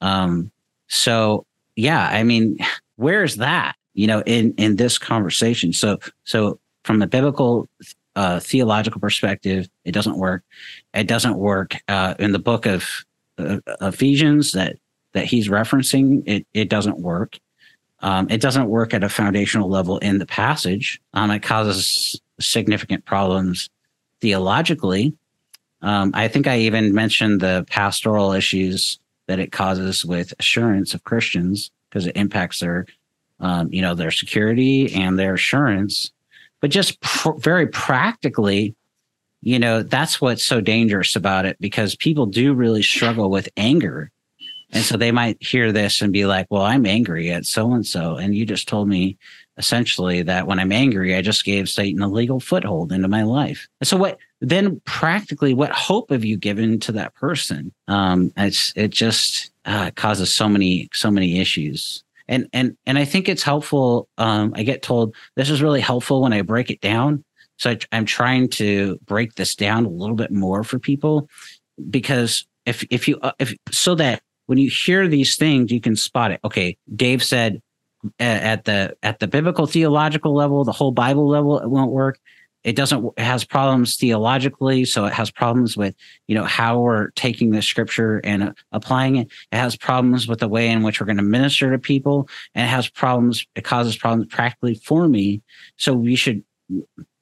Um, so yeah, I mean, where's that? You know, in in this conversation. So so from a biblical uh, theological perspective, it doesn't work. It doesn't work uh, in the book of uh, Ephesians that that he's referencing. It it doesn't work. Um, it doesn't work at a foundational level in the passage. Um, it causes significant problems theologically. Um, I think I even mentioned the pastoral issues that it causes with assurance of Christians because it impacts their, um, you know, their security and their assurance. But just pr- very practically, you know, that's what's so dangerous about it because people do really struggle with anger. And so they might hear this and be like, well, I'm angry at so and so. And you just told me essentially that when I'm angry, I just gave Satan a legal foothold into my life. And so what then practically what hope have you given to that person? Um, it's it just uh, causes so many so many issues. And and and I think it's helpful. Um, I get told this is really helpful when I break it down. So I, I'm trying to break this down a little bit more for people because if if you uh, if so that when you hear these things you can spot it. Okay, Dave said at the at the biblical theological level, the whole Bible level, it won't work. It doesn't it has problems theologically, so it has problems with you know how we're taking the scripture and uh, applying it. It has problems with the way in which we're going to minister to people, and it has problems. It causes problems practically for me. So we should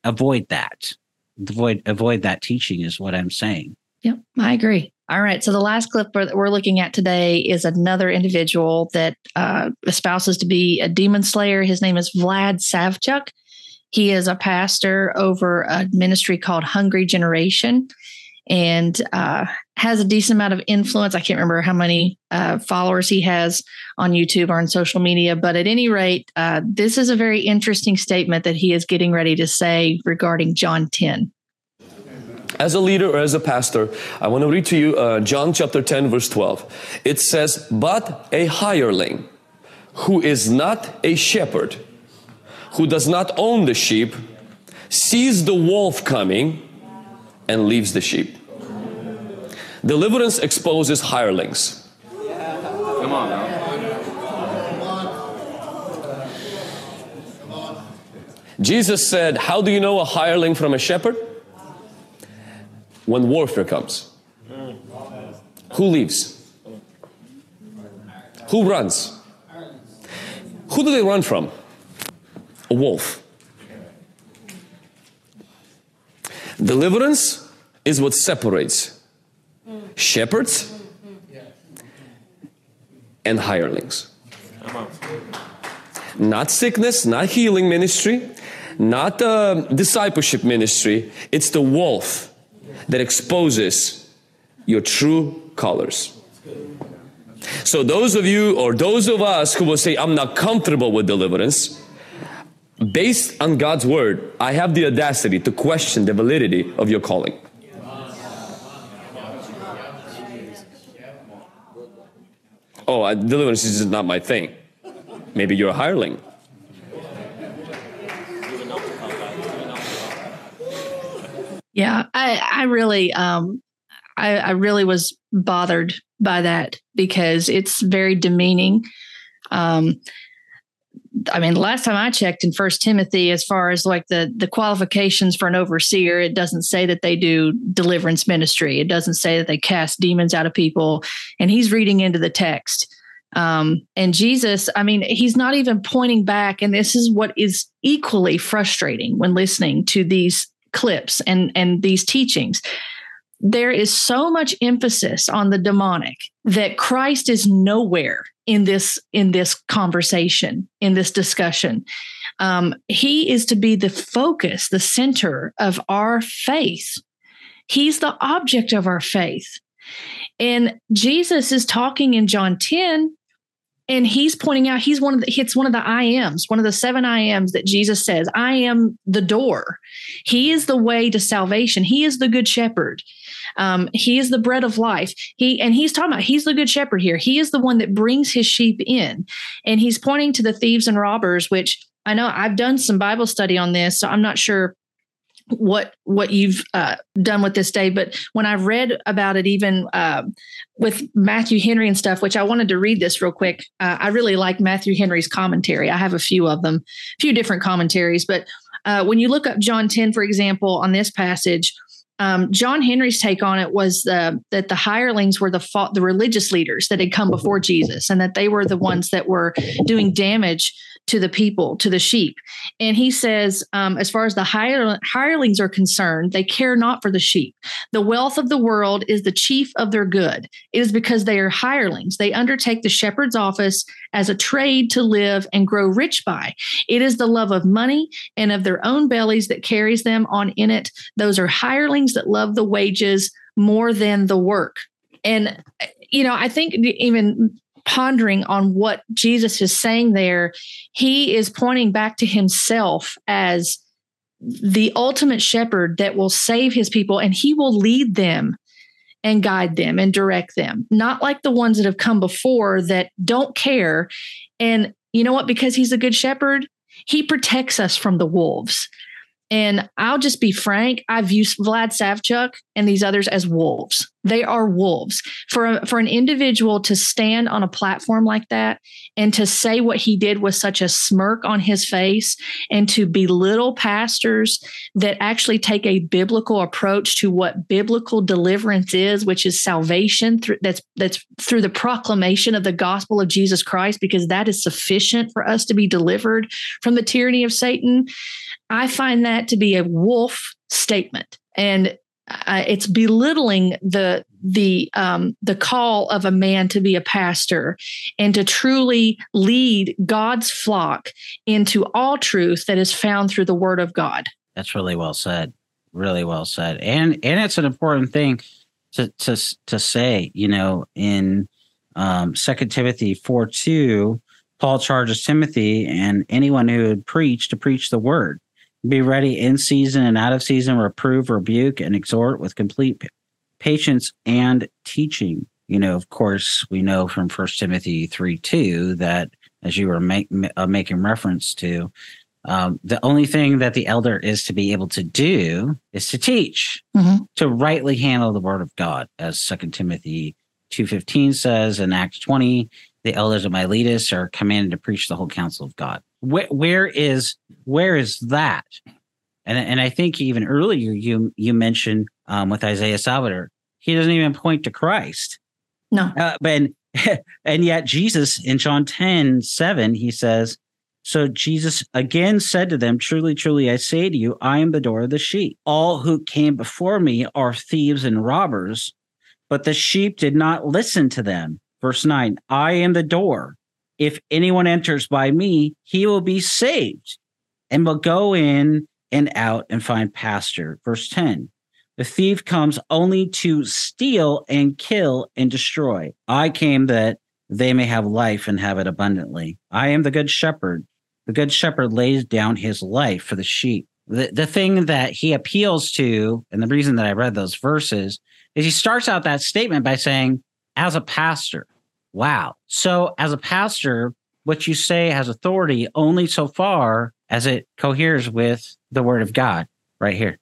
avoid that. Avoid avoid that teaching is what I'm saying.
Yep, I agree. All right. So the last clip that we're looking at today is another individual that uh, espouses to be a demon slayer. His name is Vlad Savchuk. He is a pastor over a ministry called Hungry Generation and uh, has a decent amount of influence. I can't remember how many uh, followers he has on YouTube or on social media, but at any rate, uh, this is a very interesting statement that he is getting ready to say regarding John 10.
As a leader or as a pastor, I want to read to you uh, John chapter 10, verse 12. It says, But a hireling who is not a shepherd, who does not own the sheep, sees the wolf coming and leaves the sheep. Deliverance exposes hirelings. Come on now. Jesus said, How do you know a hireling from a shepherd? when warfare comes? Who leaves? Who runs? Who do they run from? A wolf. Deliverance is what separates shepherds and hirelings. Not sickness, not healing ministry, not uh, discipleship ministry. It's the wolf that exposes your true colors. So, those of you or those of us who will say, I'm not comfortable with deliverance, based on God's word, I have the audacity to question the validity of your calling. Oh, deliverance is not my thing. Maybe you're a hireling.
Yeah, I, I really, um, I, I really was bothered by that because it's very demeaning. Um, I mean, last time I checked in First Timothy, as far as like the the qualifications for an overseer, it doesn't say that they do deliverance ministry. It doesn't say that they cast demons out of people. And he's reading into the text. Um, and Jesus, I mean, he's not even pointing back. And this is what is equally frustrating when listening to these clips and and these teachings. There is so much emphasis on the demonic that Christ is nowhere in this in this conversation in this discussion. Um, he is to be the focus the center of our faith. He's the object of our faith. And jesus is talking in john 10 and he's pointing out he's one of the it's one of the i ams one of the seven i ams that jesus says i am the door. He is the way to salvation. He is the good shepherd um, he is the bread of life. He and he's talking about he's the good shepherd here. He is the one that brings his sheep in. And he's pointing to the thieves and robbers which i know i've done some bible study on this so i'm not sure what what you've uh, done with this day but when i read about it even uh, with matthew henry and stuff which i wanted to read this real quick uh, i really like matthew henry's commentary. I have a few of them a few different commentaries but uh, when you look up john 10 for example on this passage um, John Henry's take on it was uh, that the hirelings were the the religious leaders that had come before Jesus, and that they were the ones that were doing damage to the people, to the sheep. And he says, um, as far as the hire, hirelings are concerned, they care not for the sheep. The wealth of the world is the chief of their good. It is because they are hirelings. They undertake the shepherd's office as a trade to live and grow rich by. It is the love of money and of their own bellies that carries them on in it. Those are hirelings that love the wages more than the work. And you know, I think even pondering on what Jesus is saying there, he is pointing back to himself as the ultimate shepherd that will save his people and he will lead them and guide them and direct them, not like the ones that have come before that don't care. And you know what? Because he's a good shepherd, he protects us from the wolves. And I'll just be frank, I view Vlad Savchuk and these others as wolves. They are wolves. For a, for an individual to stand on a platform like that and to say what he did with such a smirk on his face and to belittle pastors that actually take a biblical approach to what biblical deliverance is, which is salvation through that's that's through the proclamation of the gospel of Jesus Christ because that is sufficient for us to be delivered from the tyranny of Satan I find that to be a wolf statement. And uh, it's belittling the the um, the call of a man to be a pastor and to truly lead God's flock into all truth that is found through the Word of God.
That's really well said. Really well said. And and it's an important thing to to to say. You know, in um, Second Timothy four two, Paul charges Timothy and anyone who would preach to preach the Word be ready in season and out of season, reprove, rebuke, and exhort with complete patience and teaching. You know, of course, we know from First Timothy 3 2 that, as you were make, uh, making reference to, um, the only thing that the elder is to be able to do is to teach, mm-hmm. to rightly handle the word of God, as Second Timothy 2.15 says in Acts 20, the elders of Miletus are commanded to preach the whole counsel of God where, where is where is that? And and I think even earlier you you mentioned um, with Isaiah Saldivar, he doesn't even point to Christ.
No,
uh, but and yet Jesus in John 10, 7, he says, so Jesus again said to them, Truly, truly, I say to you, I am the door of the sheep. All who came before me are thieves and robbers, but the sheep did not listen to them. Verse 9 I am the door. If anyone enters by me, he will be saved and will go in and out and find pasture. Verse 10 The thief comes only to steal and kill and destroy. I came that they may have life and have it abundantly. I am the good shepherd. The good shepherd lays down his life for the sheep. The, the thing that he appeals to, and the reason that I read those verses, is he starts out that statement by saying, as a pastor, Wow. So, as a pastor, what you say has authority only so far as it coheres with the word of God right here.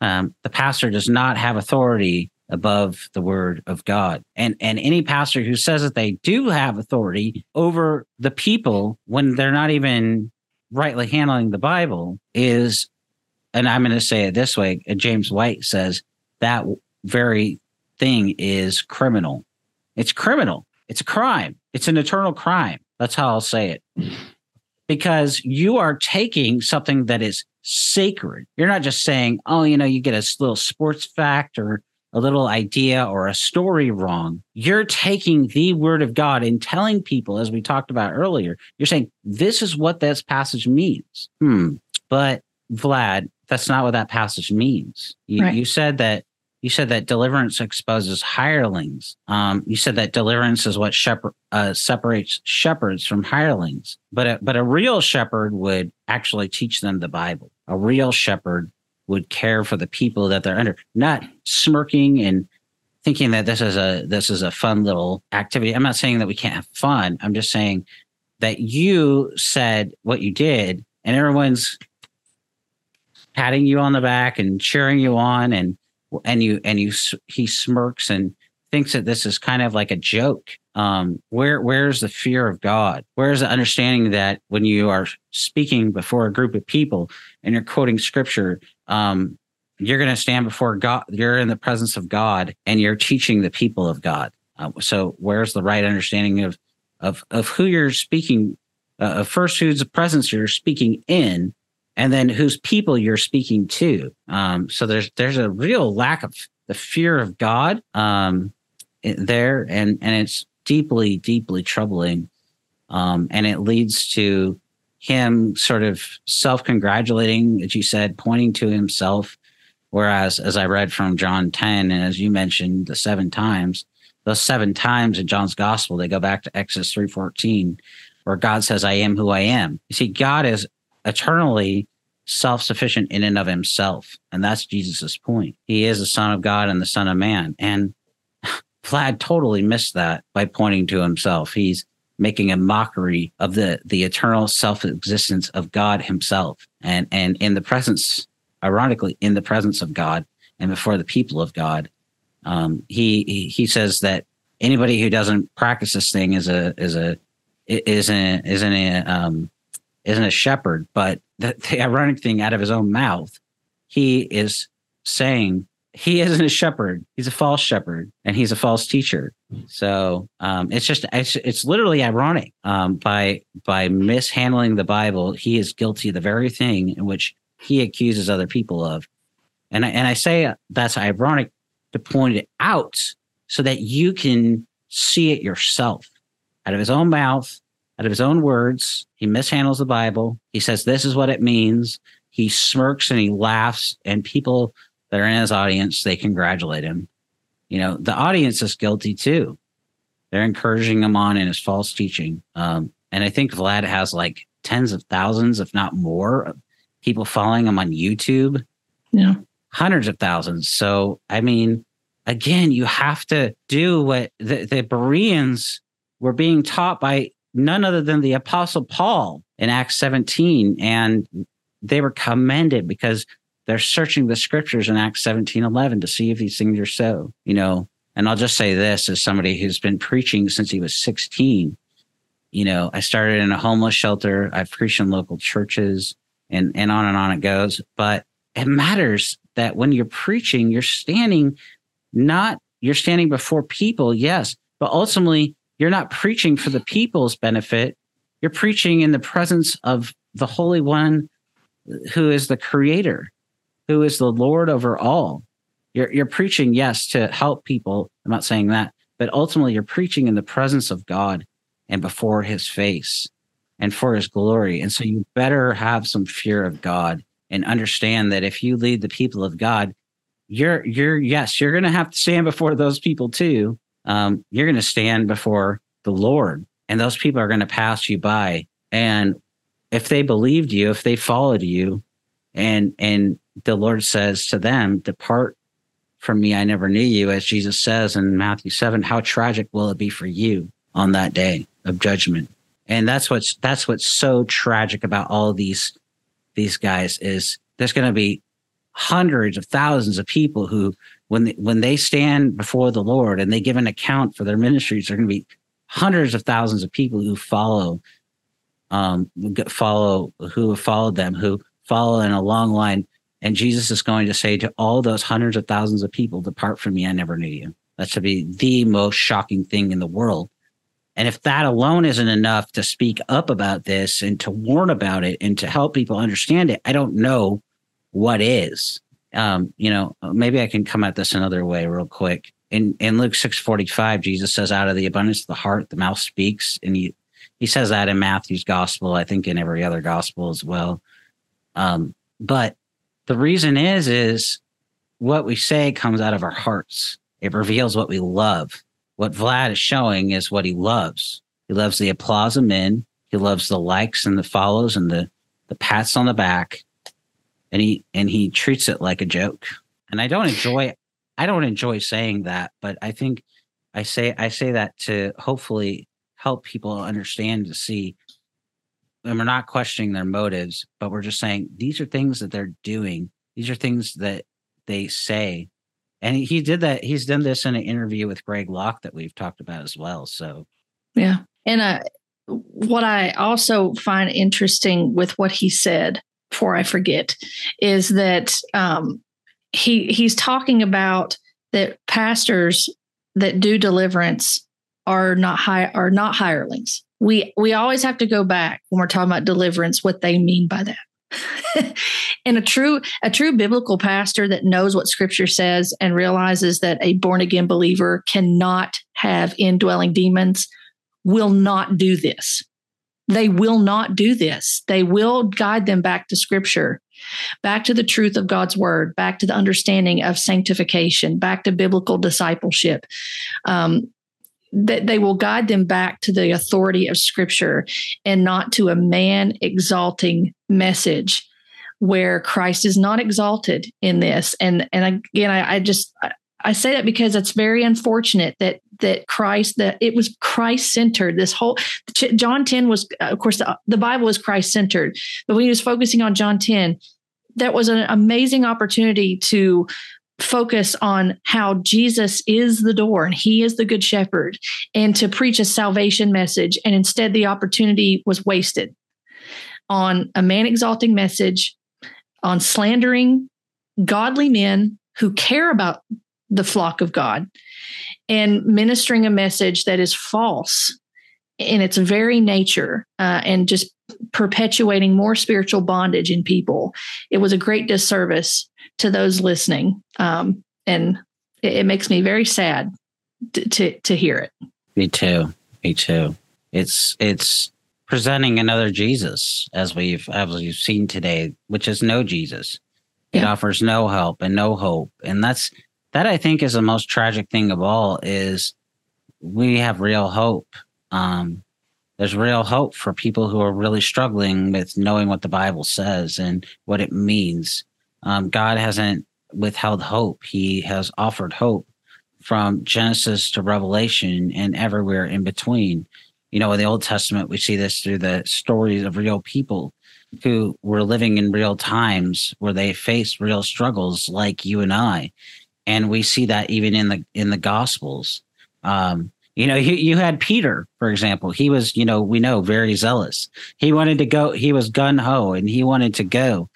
Um, the pastor does not have authority above the word of God. And and any pastor who says that they do have authority over the people when they're not even rightly handling the Bible is and I'm going to say it this way, James White says that very thing is criminal. It's criminal. It's a crime. It's an eternal crime. That's how I'll say it. Because you are taking something that is sacred. You're not just saying, oh, you know, you get a little sports fact or a little idea or a story wrong. You're taking the word of God and telling people, as we talked about earlier, you're saying, this is what this passage means. Hmm. But Vlad, that's not what that passage means. You, right. you said that you said that deliverance exposes hirelings. Um, you said that deliverance is what shepherd, uh, separates shepherds from hirelings. But a, but a real shepherd would actually teach them the Bible. A real shepherd would care for the people that they're under, not smirking and thinking that this is a this is a fun little activity. I'm not saying that we can't have fun. I'm just saying that you said what you did, and everyone's patting you on the back and cheering you on, and and you and you he smirks and thinks that this is kind of like a joke. Um, where where's the fear of God? Where's the understanding that when you are speaking before a group of people and you're quoting scripture, um, you're going to stand before God. You're in the presence of God, and you're teaching the people of God. Uh, so, where's the right understanding of of of who you're speaking? Uh, first, whose presence you're speaking in, and then whose people you're speaking to. Um, so there's there's a real lack of the fear of God um, there, and and it's deeply deeply troubling, um, and it leads to him sort of self congratulating, as you said, pointing to himself. Whereas, as I read from John 10, and as you mentioned, the seven times, those seven times in John's gospel, they go back to Exodus 3.14, where God says, I am who I am. You see, God is eternally self-sufficient in and of himself. And that's Jesus's point. He is the son of God and the son of man. And Vlad totally missed that by pointing to himself. He's making a mockery of the the eternal self-existence of God himself and and in the presence ironically in the presence of God and before the people of God um, he, he says that anybody who doesn't practice this thing is a is a isn't isn't a um, isn't a shepherd but the, the ironic thing out of his own mouth he is saying he isn't a shepherd. He's a false shepherd and he's a false teacher. So um, it's just it's, it's literally ironic. Um, by by mishandling the Bible, he is guilty of the very thing in which he accuses other people of. And I, and I say that's ironic to point it out so that you can see it yourself out of his own mouth, out of his own words. He mishandles the Bible. He says this is what it means. He smirks and he laughs, and people that are in his audience, they congratulate him. You know, the audience is guilty too. They're encouraging him on in his false teaching. Um, and I think Vlad has like tens of thousands, if not more, people following him on YouTube.
Yeah.
Hundreds of thousands. So, I mean, again, you have to do what the, the Bereans were being taught by none other than the Apostle Paul in Acts 17. And they were commended because they're searching the scriptures in Acts 17 11 to see if these things are so, you know. And I'll just say this as somebody who's been preaching since he was 16. You know, I started in a homeless shelter, I've preached in local churches, and, and on and on it goes. But it matters that when you're preaching, you're standing not, you're standing before people, yes, but ultimately, you're not preaching for the people's benefit. You're preaching in the presence of the Holy One who is the creator who is the Lord over all. You're, you're preaching, yes, to help people. I'm not saying that, but ultimately you're preaching in the presence of God and before his face and for his glory. And so you better have some fear of God and understand that if you lead the people of God, you're, you're, yes, you're going to have to stand before those people too. Um, you're going to stand before the Lord and those people are going to pass you by. And if they believed you, if they followed you and, and the Lord says to them, Depart from me, I never knew you, as Jesus says in Matthew 7. How tragic will it be for you on that day of judgment? And that's what's that's what's so tragic about all these these guys is there's going to be hundreds of thousands of people who, when they, when they stand before the Lord and they give an account for their ministries, there are going to be hundreds of thousands of people who follow, um, follow who have followed them, who follow in a long line. And Jesus is going to say to all those hundreds of thousands of people, "Depart from me, I never knew you." That should be the most shocking thing in the world. And if that alone isn't enough to speak up about this and to warn about it and to help people understand it, I don't know what is. Um, you know, maybe I can come at this another way real quick. In in Luke six forty five, Jesus says, "Out of the abundance of the heart, the mouth speaks," and he he says that in Matthew's gospel. I think in every other gospel as well. Um, but the reason is is what we say comes out of our hearts. It reveals what we love. What Vlad is showing is what he loves. He loves the applause of men. He loves the likes and the follows and the the pats on the back and he and he treats it like a joke. And I don't enjoy I don't enjoy saying that, but I think I say I say that to hopefully help people understand to see and we're not questioning their motives, but we're just saying these are things that they're doing. These are things that they say. And he, did that. He's done this in an interview with Greg Locke that we've talked about as well. So,
yeah. And uh, what I also find interesting with what he said before I forget, is that um, he he's talking about that pastors that do deliverance are not high are not hirelings. We we always have to go back when we're talking about deliverance what they mean by that. and a true a true biblical pastor that knows what scripture says and realizes that a born again believer cannot have indwelling demons will not do this they will not do this. They will guide them back to scripture, back to the truth of God's word, back to the understanding of sanctification, back to biblical discipleship. Um, that they will guide them back to the authority of scripture and not to a man exalting message where Christ is not exalted in this. And and again, I, I just I say that because it's very unfortunate that that Christ that it was Christ centered. This whole John ten was, of course, the, the Bible is Christ centered, but when he was focusing on John ten, that was an amazing opportunity to focus on how Jesus is the door and he is the good shepherd and to preach a salvation message. And instead, the opportunity was wasted on a man exalting message, on slandering godly men who care about the flock of God and ministering a message that is false in its very nature uh, and just perpetuating more spiritual bondage in people. It was a great disservice to those listening. Um, and it, it, makes me very sad to, to, to hear it.
Me too. Me too. It's, it's, presenting another Jesus as we've as we've seen today, which is no Jesus. It yeah. offers no help and no hope. And that's that I think is the most tragic thing of all is we have real hope. Um, there's real hope for people who are really struggling with knowing what the Bible says and what it means. Um, God hasn't withheld hope. He has offered hope from Genesis to Revelation and everywhere in between. You know, in the Old Testament, we see this through the stories of real people who were living in real times where they faced real struggles like you and I and we see that even in the in the gospels. Um, you know you, you had peter for example. He was you know we know very zealous. He wanted to go he was gun-ho and he wanted to go.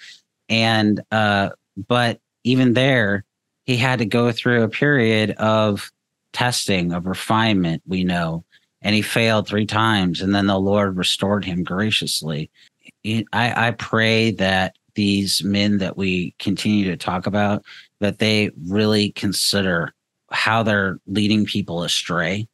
And uh but even there he had to go through a period of testing of refinement we know and he failed three times and then the lord restored him graciously. I i pray that these men that we continue to talk about that they really consider how they're leading people astray.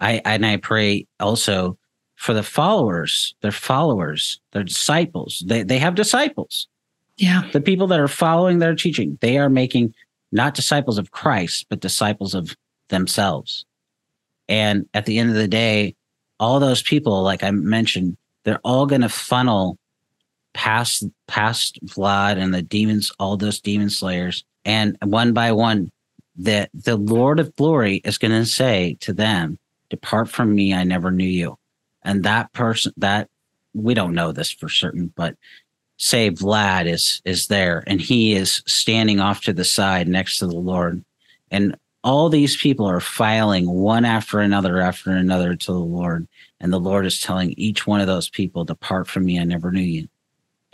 I and I pray also for the followers, their followers, their disciples. They they have disciples.
Yeah.
The people that are following their teaching, they are making not disciples of Christ, but disciples of themselves. And at the end of the day, all those people, like I mentioned, they're all going to funnel past past Vlad and the demons, all those demon slayers, and one by one, that the Lord of glory is going to say to them, "Depart from me, I never knew you." And that person, that we don't know this for certain, but say Vlad is is there and he is standing off to the side next to the Lord and all these people are filing one after another after another to the Lord and the Lord is telling each one of those people depart from me I never knew you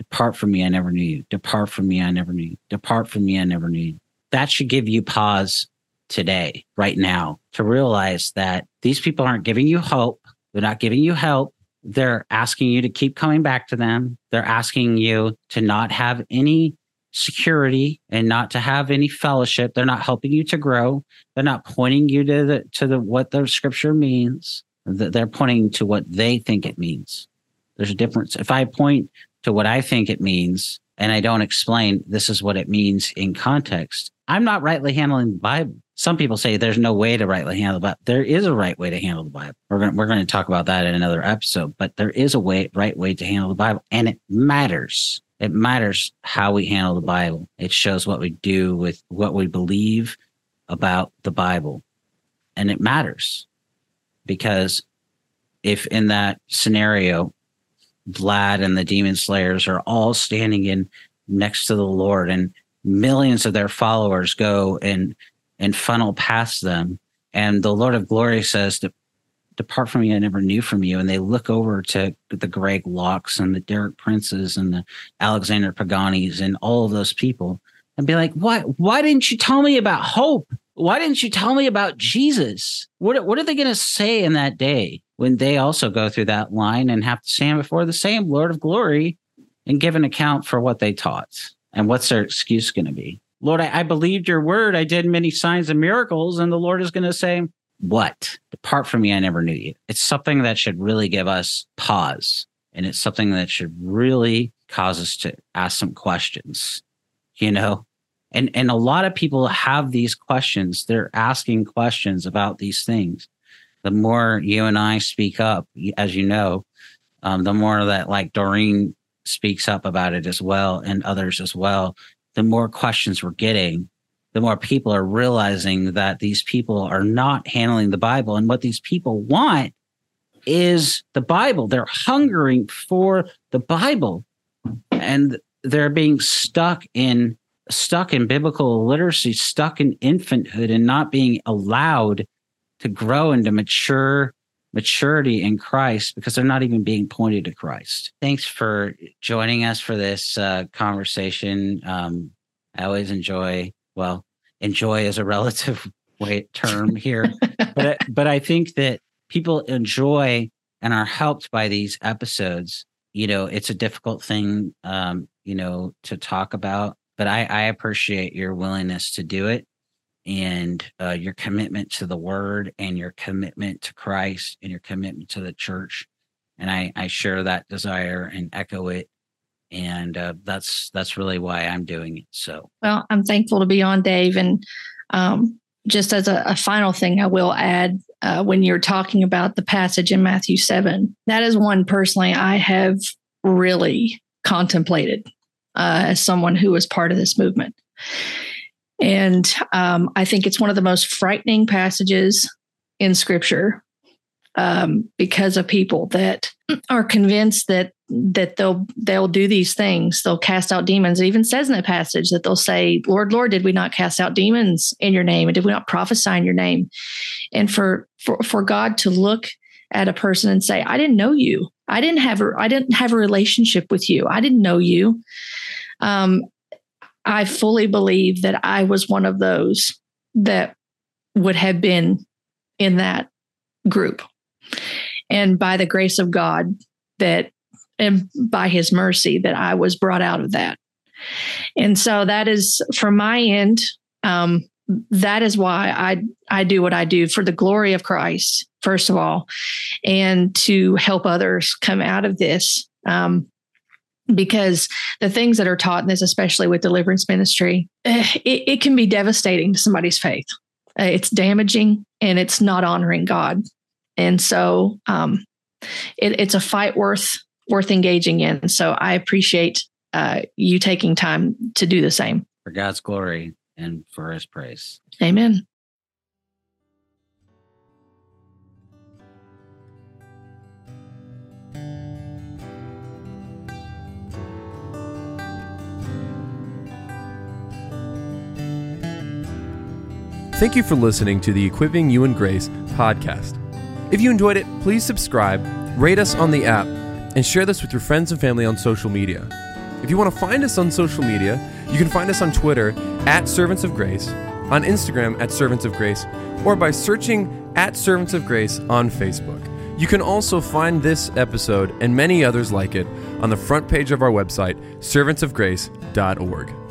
depart from me I never knew you depart from me I never knew you depart from me I never knew you that should give you pause today right now to realize that these people aren't giving you hope they're not giving you help they're asking you to keep coming back to them. They're asking you to not have any security and not to have any fellowship. They're not helping you to grow. They're not pointing you to the to the what the scripture means. They're pointing to what they think it means. There's a difference. If I point to what I think it means and I don't explain this is what it means in context, I'm not rightly handling the Bible some people say there's no way to rightly handle the Bible. There is a right way to handle the Bible. We're going we're going to talk about that in another episode, but there is a way right way to handle the Bible and it matters. It matters how we handle the Bible. It shows what we do with what we believe about the Bible. And it matters because if in that scenario Vlad and the demon slayers are all standing in next to the Lord and millions of their followers go and and funnel past them. And the Lord of Glory says, Depart from me, I never knew from you. And they look over to the Greg Lockes and the Derek Princes and the Alexander Paganis and all of those people and be like, What? Why didn't you tell me about hope? Why didn't you tell me about Jesus? What, what are they going to say in that day when they also go through that line and have to stand before the same Lord of Glory and give an account for what they taught? And what's their excuse going to be? Lord, I, I believed your word. I did many signs and miracles. And the Lord is going to say, What? Depart from me. I never knew you. It's something that should really give us pause. And it's something that should really cause us to ask some questions, you know? And, and a lot of people have these questions. They're asking questions about these things. The more you and I speak up, as you know, um, the more that like Doreen speaks up about it as well and others as well the more questions we're getting, the more people are realizing that these people are not handling the Bible. And what these people want is the Bible. They're hungering for the Bible. And they're being stuck in stuck in biblical literacy, stuck in infanthood and not being allowed to grow into mature maturity in Christ because they're not even being pointed to Christ. Thanks for joining us for this uh, conversation. Um, I always enjoy, well, enjoy is a relative way term here, but but I think that people enjoy and are helped by these episodes. You know, it's a difficult thing, um, you know, to talk about, but I, I appreciate your willingness to do it and uh, your commitment to the word and your commitment to Christ and your commitment to the church. And I, I share that desire and echo it. And uh, that's that's really why I'm doing it. So
well, I'm thankful to be on, Dave. And um, just as a, a, final thing, I will add uh, when you're talking about the passage in Matthew seven, that is one personally I have really contemplated uh, as someone who was part of this movement. And um, I think it's one of the most frightening passages in scripture um, because of people that are convinced that that they'll they'll do these things. They'll cast out demons. It even says in that passage that they'll say, "Lord, Lord, did we not cast out demons in your name, and did we not prophesy in your name?" And for for for God to look at a person and say, "I didn't know you. I didn't have a I didn't have a relationship with you. I didn't know you." Um, I fully believe that I was one of those that would have been in that group. And by the grace of God, that and by his mercy, that I was brought out of that. And so that is from my end, um, that is why I I do what I do for the glory of Christ, first of all, and to help others come out of this. Um, because the things that are taught in this, especially with deliverance ministry, eh, it, it can be devastating to somebody's faith. Uh, it's damaging and it's not honoring God. And so um, it, it's a fight worth worth engaging in. So I appreciate uh, you taking time to do the same
for God's glory and for His praise.
Amen.
Thank you for listening to the Equipping You in Grace podcast. If you enjoyed it, please subscribe, rate us on the app, and share this with your friends and family on social media. If you want to find us on social media, you can find us on Twitter at Servants of Grace, on Instagram at Servants of Grace, or by searching at Servants of Grace on Facebook. You can also find this episode and many others like it on the front page of our website, servantsofgrace.org.